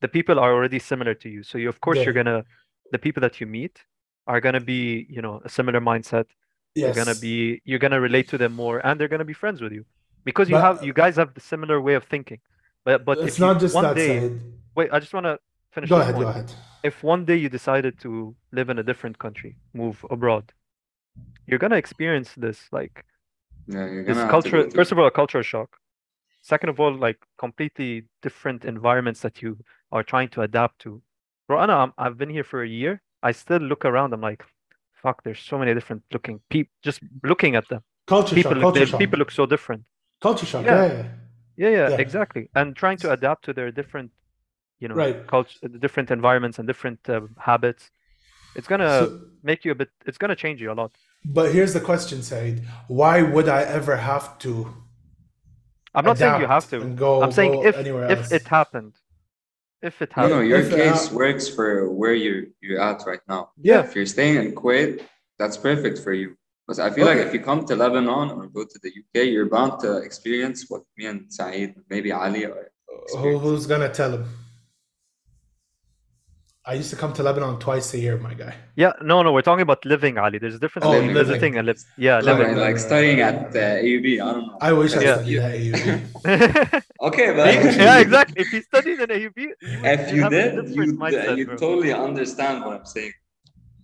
the people are already similar to you. So you, of course, you're gonna, the people that you meet are gonna be, you know, a similar mindset. Yes. You're gonna be, you're gonna relate to them more, and they're gonna be friends with you because you But- have, you guys have the similar way of thinking. But but It's if you, not just one that day, side. wait, I just wanna finish Go this ahead. Go point. ahead. If one day you decided to live in a different country, move abroad, you're gonna experience this like Yeah, you're this gonna culture go through- first of all a culture shock second of all like completely different environments that you are trying to adapt to bro Anna, I'm, i've been here for a year i still look around i'm like fuck there's so many different looking people just looking at them Culture people shock. look, Culture they- shock. people look so different Culture shock. Yeah. Yeah. yeah. yeah, yeah Yeah. exactly and trying to adapt to their different you know Right. culture different environments and different uh, habits it's gonna So- make you a bit it's gonna change you a lot But here's the question, Saeed. Why would I ever have to? i'm not saying you have to go- i'm saying go if anywhere if it happened if it No, happened no, your If, uh, case works for where you're you're at right now. Yeah. If you're staying in Kuwait, that's perfect for you. Because I feel like if you come to Lebanon or go to the UK, you're bound to experience what me and Saeed, maybe Ali, are. Who, who's gonna tell him? I used to come to Lebanon twice a year, my guy. Yeah, no, no, we're talking about living, Ali. There's a difference Oh, between living. visiting and live. Yeah, Living. living. Like, like studying at uh, AUB, I don't know. I wish I Yeah. studied at AUB. Okay, but yeah, exactly. If you studied in AUB, you If you did, you mindset, you bro. totally understand what I'm saying.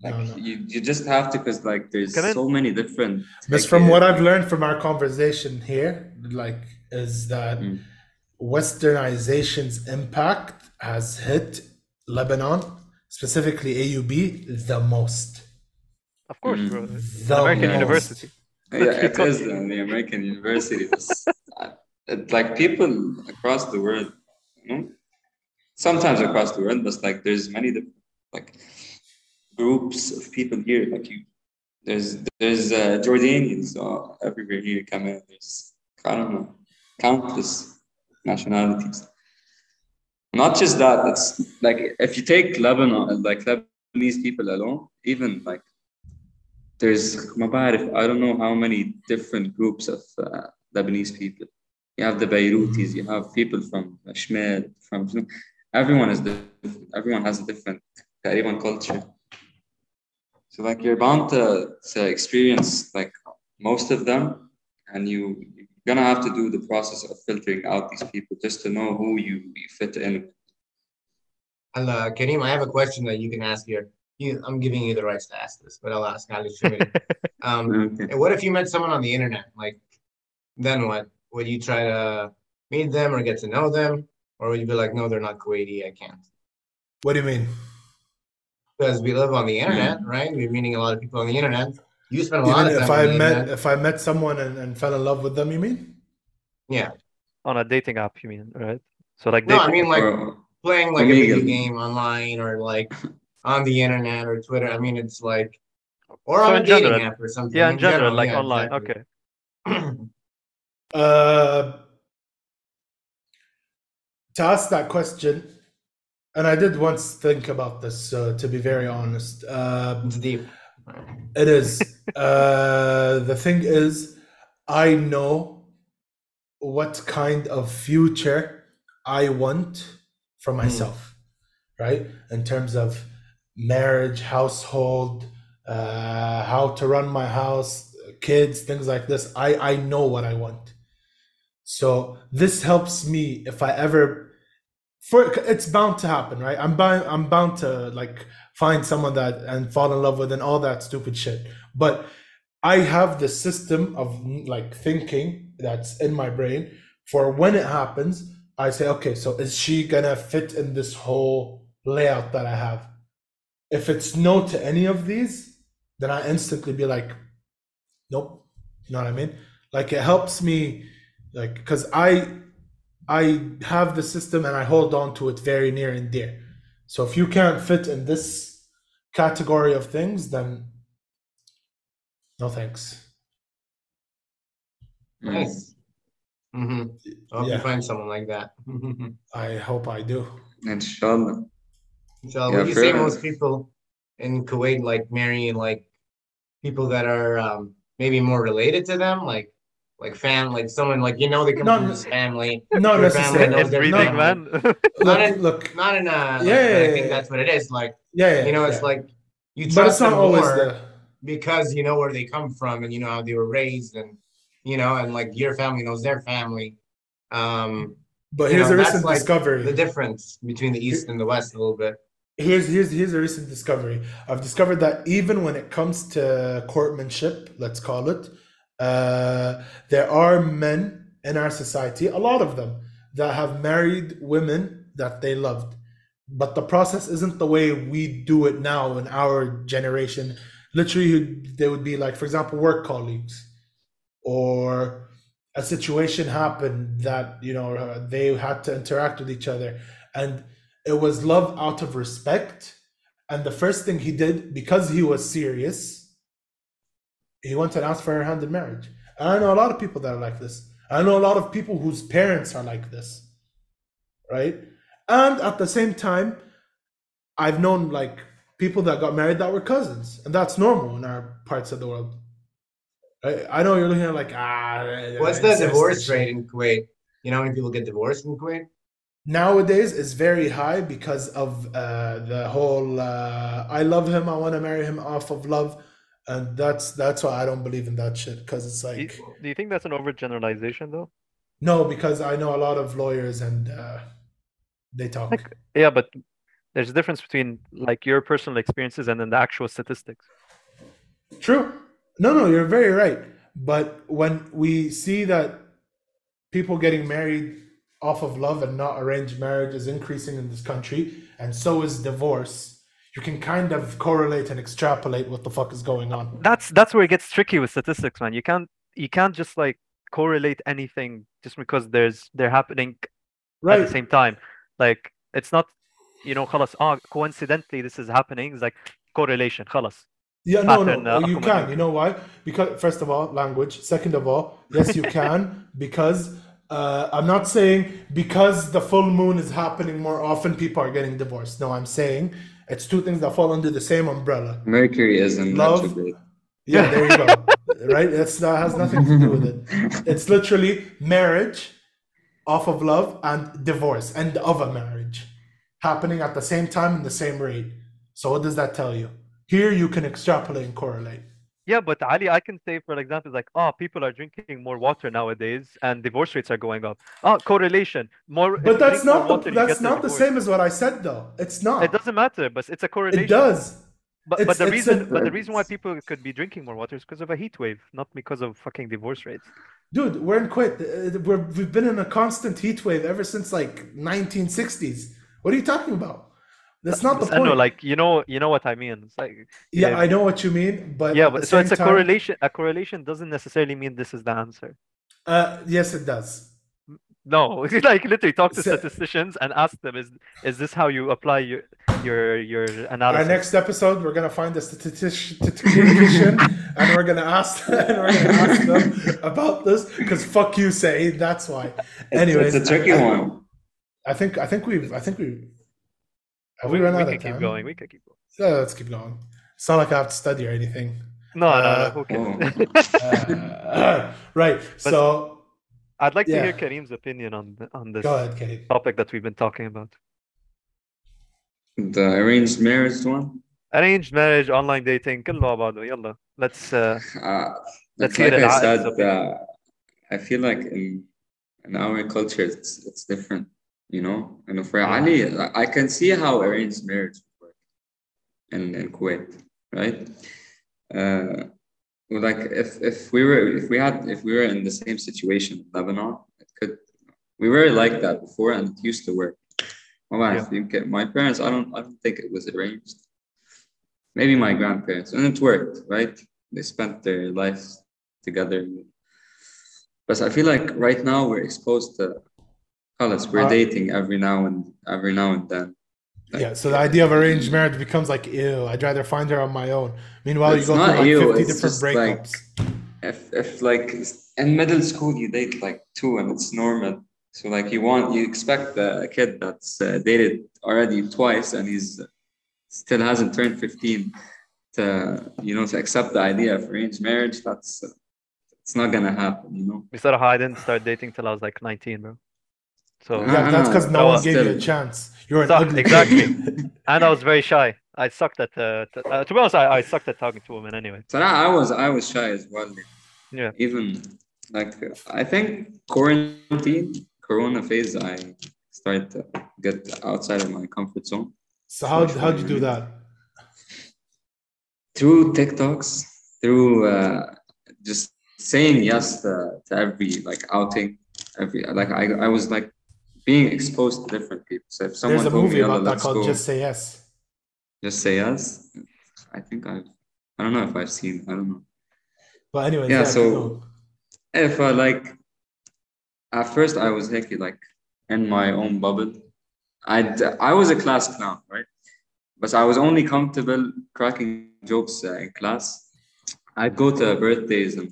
Like No, no. you, you just have to, because like there's Come in. so many different. But from what I've learned from our conversation here, like, is that Mm. Westernization's impact has hit Lebanon, specifically AUB, the most. Of course, Mm. bro. The American most. University. Yeah, it is in the American university. It's, uh, it, like people across the world, you know, sometimes across the world, but like there's many different like groups of people here. Like you, there's there's uh, Jordanians uh, everywhere here. Come in. There's I don't know countless nationalities. Not just that. it's like if you take Lebanon, like Lebanese people alone, even like there's I don't know how many different groups of uh, Lebanese people. You have the Beirutis, you have people from Ashmed, from everyone is different. Everyone has a different everyone culture. So like you're bound to, to experience like most of them, and you you're gonna have to do the process of filtering out these people just to know who you, you fit in. And uh, Kareem, I have a question that you can ask here. You, I'm giving you the rights to ask this, but I'll ask Ali Shimidi. um, Okay. What if you met someone on the internet? Like, then what? Would you try to meet them or get to know them? Or would you be like, no, they're not Kuwaiti, I can't? What do you mean? Because we live on the internet, right? We're meeting a lot of people on the internet. You spend a lot Even of time if on I the met internet. if I met someone and, and fell in love with them, you mean? Yeah. On a dating app, you mean, right? So like No, I mean like Or- playing like a video game online or like on the internet or Twitter. I mean, it's like, or So on a in dating general- app or something. yeah, in general, like yeah, online. exactly. Okay. Uh, to ask that question, and I did once think about this. Uh, to be very honest, uh, it's deep. It is. uh, the thing is, I know what kind of future I want for myself, right? In terms of marriage, household, uh, how to run my house, kids, things like this. I, I know what I want. So this helps me if I ever for it's bound to happen, right? I'm bound I'm bound to like find someone that and fall in love with and all that stupid shit. But I have the system of like thinking that's in my brain for when it happens, I say, okay, so is she gonna fit in this whole layout that I have? If it's no to any of these, then I instantly be like, nope. You know what I mean? Like it helps me like because I I have the system and I hold on to it very near and dear. So if you can't fit in this category of things, then no thanks. Nice. Mm-hmm. I hope Yeah. you find someone like that. I hope I do. Inshallah. so, Yeah, would you say fair. most people in Kuwait like marrying like people that are um, maybe more related to them, like like fam, like someone like you know they come Not- from this family, Not Your family necessarily. knows their Everything, family. man. Not Look, in- look, not in a. like, Yeah, but I think yeah. that's what it is. Like yeah, yeah. you know, it's yeah. like you trust but it's not them always more the because you know where they come from and you know how they were raised and you know and like your family knows their family. Um, but here's know, a recent like discovery. the difference between the east and the west a little bit. here's here's here's a recent discovery. I've discovered that even when it comes to courtmanship, let's call it, uh, there are men in our society, a lot of them, that have married women that they loved. But the process isn't the way we do it now in our generation. Literally, they would be like, for example, work colleagues, or a situation happened that you know they had to interact with each other, and it was love out of respect. And the first thing he did, because he was serious, he went and asked for her hand in marriage. And I know a lot of people that are like this. I know a lot of people whose parents are like this. Right? And at the same time, I've known like people that got married that were cousins. And that's normal in our parts of the world. I, I know you're looking at like, ah. What's the divorce rate in Kuwait? You know how many people get divorced in Kuwait? nowadays is very high because of uh, the whole uh, I love him, I want to marry him off of love, and that's that's why I don't believe in that shit because it's Do you, like do you think that's an overgeneralization though? no, because I know a lot of lawyers and uh, they talk. Like, yeah, but there's a difference between like your personal experiences and then the actual statistics. True. No, no, you're very right. But when we see that people getting married off of love and not arranged marriage is increasing in this country, and so is divorce, you can kind of correlate and extrapolate what the fuck is going on. That's that's where it gets tricky with statistics, man. You can't you can't just like correlate anything just because there's they're happening at Right. the same time. Like it's not, you know, خلاص, ah, coincidentally this is happening. It's like correlation, خلاص. Yeah, no, pattern, no, uh, you accommodate. can. You know why? Because first of all, language. Second of all, yes, you can because uh, I'm not saying because the full moon is happening more often, people are getting divorced. No, I'm saying it's two things that fall under the same umbrella. Mercury is in Love. Yeah, there you go. right? That's that has nothing to do with it. It's literally marriage off of love and divorce and of a marriage happening at the same time in the same rate. So what does that tell you? Here you can extrapolate and correlate. Yeah, but Ali, I can say, for example, like, oh, people are drinking more water nowadays, and divorce rates are going up. Oh, correlation. More. But that's not water, the, that's not the same as what I said though. It's not. It doesn't matter, but it's a correlation. It does. But, It's- but the reason, a- but the reason why people could be drinking more water is because of a heat wave, not because of fucking divorce rates. Dude, we're in. Uh, We're, we've been in a constant heat wave ever since like 1960s. What are you talking about? That's not the I know, point. like you know, you know what I mean. It's like yeah, if- I know what you mean, but yeah, but so it's a time- correlation. A correlation doesn't necessarily mean this is the answer. Uh, yes, it does. No, like literally talk to So- statisticians and ask them: Is is this how you apply your your your analysis? Our next episode, we're gonna find a statistician, and we're gonna ask, and we're gonna ask them about this because fuck you, say that's why. It's- Anyways, it's a tricky I, one. I think I think we've I think we have we, we, run we out can of keep time. going. We can keep going. Yeah, let's keep going. It's not like I have to study or anything. No, no, no. Uh, Who can? Uh, right. so I'd like to yeah. hear Kareem's opinion on th- on this go ahead, Katie. topic that we've been talking about. The arranged marriage one. Arranged marriage, online dating, كله مع بعضه. يلا. Let's uh, Uh, Let's like hear it, I Alex, said, opinion. uh, I feel like in in our culture it's it's different, you know. And for Ali, I- can see how arranged marriage would work in, in Kuwait, right? Uh, like if if we were if we had if we were in the same situation in Lebanon, it could we were like that before and it used to work. Well, Yeah. my parents, I don't I don't think it was arranged. Maybe my grandparents, and it worked, right? They spent their lives together. But I feel like right now we're exposed to Carlos, We're uh, dating every now and every now and then. Like, yeah, so the idea of arranged marriage becomes like, ew, I'd rather find her on my own. Meanwhile, you go through like ew, 50 different breakups. Like, if, if like in middle school, you date like two and it's normal. So like you want, you expect a kid that's uh, dated already twice and he's still hasn't turned 15 to, you know, to accept the idea of arranged marriage. That's, uh, it's not going to happen, you know? We started hiding, started dating till I was like 19, bro. So Yeah, that's because no one was gave you a chance. You're an Suck, ugly exactly. and I was very shy. I sucked at uh, t- uh, to be honest, I, I sucked at talking to women anyway. So I I was I was shy as well. Yeah. Even like I think quarantine, Corona phase, I started to get outside of my comfort zone. so how how'd you do that? through TikToks, through uh, just saying yes to, to every like outing, every like I, I was like being exposed to different people. So if someone There's a movie me, "Yalla, about that called go," Just Say Yes. just say yes. I think I've I don't know if I've seen I don't know. But anyway, Yeah, yeah, so- If I like at first I was hecky like in my own bubble. I I was a class clown, right? But I was only comfortable cracking jokes uh, in class. I'd go to birthdays and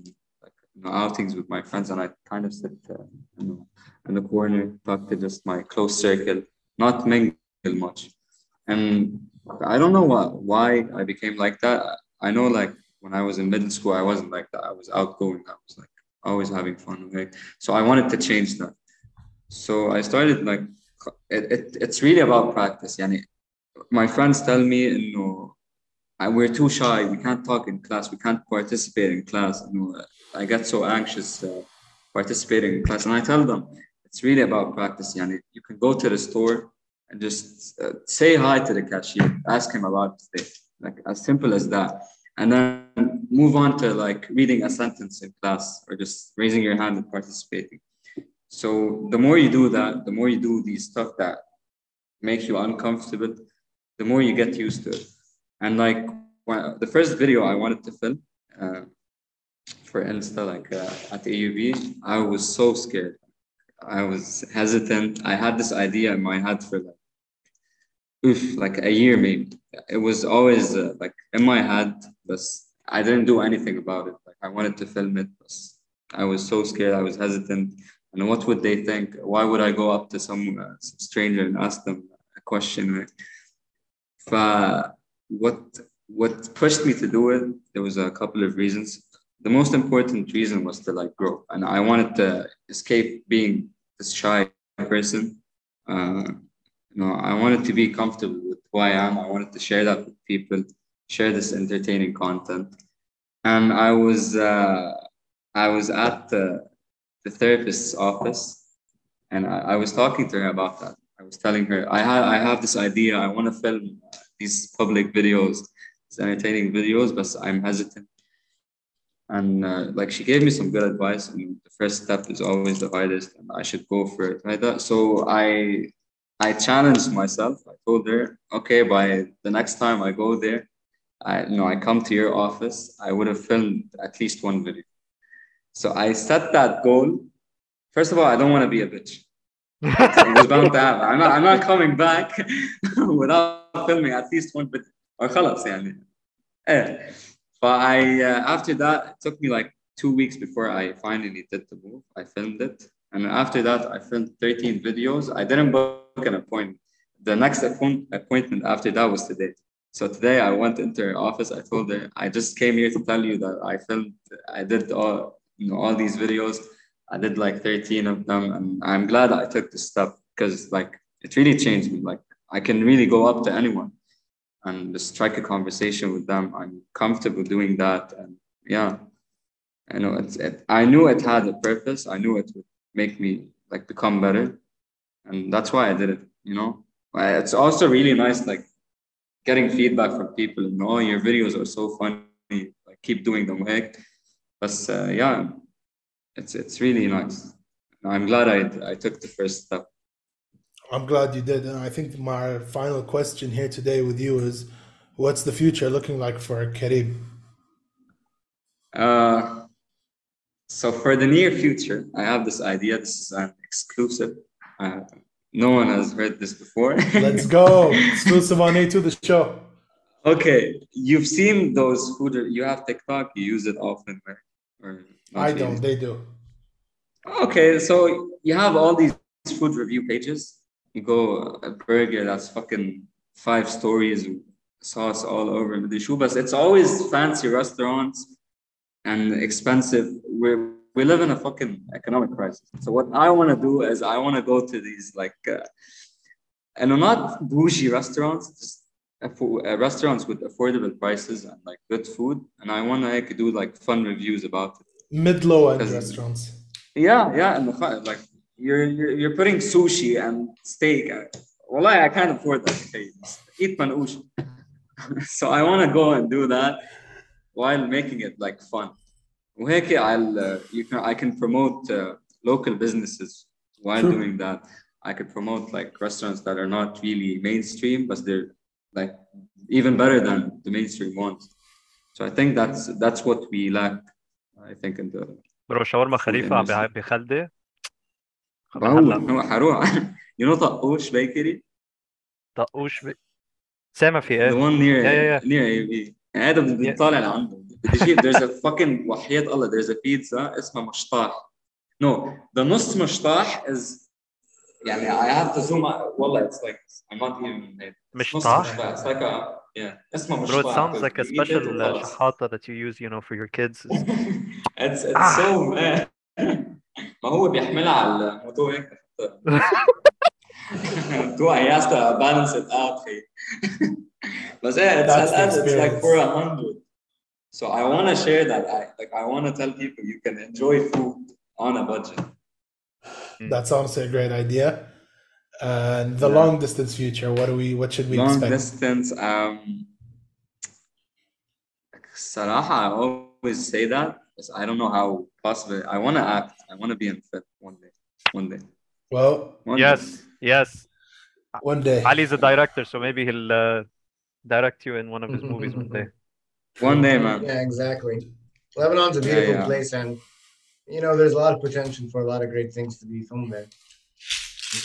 you know, outings with my friends, and I kind of sit uh, you know in the corner, talk to just my close circle, not mingle much. And I don't know what why I became like that. I know like when I was in middle school, I wasn't like that. I was outgoing. I was like always having fun. So I wanted to change that. So I started like it, it, it's really about practice. Yani, my friends tell me, you know, we're too shy. We can't talk in class. We can't participate in class. You know, I get so anxious uh, participating in class, and I tell them it's really about practice. Yani, you can go to the store and just uh, say hi to the cashier, ask him about the like as simple as that, and then move on to like reading a sentence in class or just raising your hand and participating. So the more you do that, the more you do these stuff that make you uncomfortable, the more you get used to it. And like when, the first video I wanted to film uh, for Insta, like uh, at AUB, I was so scared. I was hesitant. I had this idea in my head for like, oof, like a year maybe. It was always uh, like in my head, but I didn't do anything about it. Like I wanted to film it, but I was so scared. I was hesitant. And what would they think? Why would I go up to some, uh, some stranger and ask them a question? Right? Fa- what what pushed me to do it, there was a couple of reasons. The most important reason was to like grow, and I wanted to escape being this shy person. Uh, you know, I wanted to be comfortable with who I am. I wanted to share that with people, share this entertaining content, and I was uh, I was at the the therapist's office, and I, I was talking to her about that. I was telling her I have I have this idea. I want to film these public videos these entertaining videos, but I'm hesitant. And uh, like she gave me some good advice. And the first step is always the hardest, and I should go for it like that. So I I challenged myself. I told her, okay, by the next time I go there, I you know I come to your office, I would have filmed at least one video. So I set that goal. First of all, I don't want to be a bitch. it was bound to happen. I'm not, I'm not coming back without filming at least one video. خلاص يعني But I uh, after that it took me like two weeks before I finally did the move. I filmed it, and after that I filmed 13 videos. I didn't book an appointment. The next appointment after that was today. So today I went into her office. I told her I just came here to tell you that I filmed. I did all you know all these videos. I did like 13 of them, and I'm glad I took this step because like it really changed me. Like I can really go up to anyone and strike a conversation with them. I'm comfortable doing that. And yeah, I know it's, it, I knew it had a purpose. I knew it would make me like become better. And that's why I did it, you know. It's also really nice, like getting feedback from people. And, oh, your videos are so funny. Like keep doing them. Like, but uh, yeah, it's it's really nice. I'm glad I I took the first step. I'm glad you did. And I think my final question here today with you is what's the future looking like for Kareem? Uh, so for the near future, I have this idea. This is an exclusive. Uh, no one has heard this before. Let's go. exclusive on A2 the show. Okay. You've seen those food, you have TikTok, you use it often, right? Or I don't, they do. Okay. So you have all these food review pages you go a burger that's fucking five stories sauce all over but it's always fancy restaurants and expensive. We we live in a fucking economic crisis. So what i want to do is i want to go to these like uh, and not bougie restaurants just uh, restaurants with affordable prices and like good food. And i want to like, do like fun reviews about it. Mid-low end restaurants. Yeah yeah and the, like you're, you're, you're putting sushi and steak. Well, I can't afford that. Eat manoush. so I want to go and do that while making it like fun. وهيك I'll uh, you can I can promote uh, local businesses while True. doing that. I could promote like restaurants that are not really mainstream, but they're like even better than the mainstream ones. So I think that's that's what we lack. I think in the. برو شاورما خليفه بخلده هو هروح you know طقوش بيكري طقوش بي... سامع في إيه the one near yeah, yeah, near AB هذا بدي طالع لعنده بدي أجيب there's a fucking وحياة الله there's a pizza اسمها مشطاح no the نص مشطاح is يعني I have to zoom out والله it's like I'm not even مشطاح it's like a yeah اسمها مشطاح Bro, it sounds like a special شحاطة that you use you know for your kids it's it's ah. so man ما هو بيحملها على الموتور هيك تو he has to balance it out بس ايه it's at it's like for a hundred so I want to share that I like I want to tell people you can enjoy food on a budget that's honestly a great idea and the yeah. long distance future what do we what should we long expect long distance um صراحة I always say that because I don't know how possible I want to act I want to be in fit one day. One day. Well, one yes, day. yes. One day. Ali's a director, so maybe he'll uh, direct you in one of his movies one day. One day, man. Yeah, exactly. Lebanon's a beautiful yeah, yeah. place, and you know, there's a lot of potential for a lot of great things to be filmed there.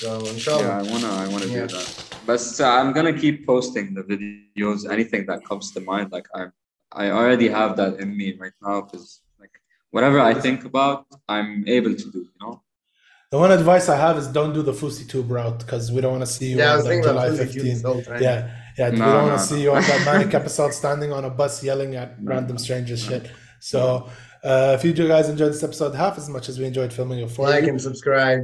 So, inshallah. Yeah, I wanna, I wanna yeah. do that. But uh, I'm gonna keep posting the videos, anything that comes to mind. Like I'm, I already have that in me right now because whatever I think about, I'm able to do, you know? The one advice I have is don't do the Fousey Tube route because we don't want to see you Yeah, I on was that July about Fousey Tube 15th. this whole time. Yeah, yeah. we don't want no, to see no. you on that manic episode standing on a bus yelling at No, random no, strangers no. shit. So, uh, if you guys enjoyed this episode half as much as we enjoyed filming it for Like you, and subscribe.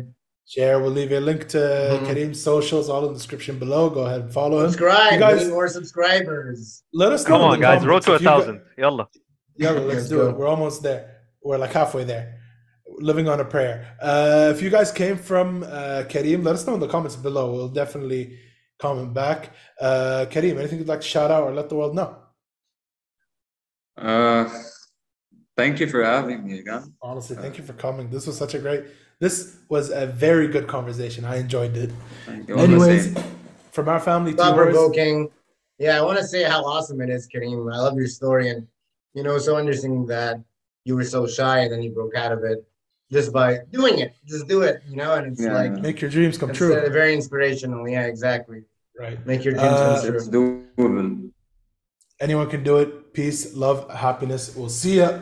share. We'll leave you a link to Mhm. Kareem's socials all in the description below. Go ahead and follow him. Subscribe. You guys- more subscribers. Let us know. Come on, guys. Road to a if you gu- thousand. Yalla. Yeah, let's Let's do it. We're almost there. We're like halfway there. Living on a prayer. Uh, if you guys came from uh, Kareem, let us know in the comments below. We'll definitely comment back. Uh, Kareem, anything you'd like to shout out or let the world know? Uh, thank you for having me again. Honestly, thank you for coming. This was such a great. This was a very good conversation. I enjoyed it. Thank you. All the Anyways, from our family to Thought yours. provoking. Yeah, I want to say how awesome it is, Kareem. I love your story, and you know, so interesting that you were so shy and then you broke out of it just by doing it. Just do it, you know. And it's Yeah, like. Make your dreams come it's true. uh, very inspirational. Yeah, exactly. Right. Make your dreams Uh, come true. It's doable. Anyone can do it. Peace, love, happiness. We'll see ya.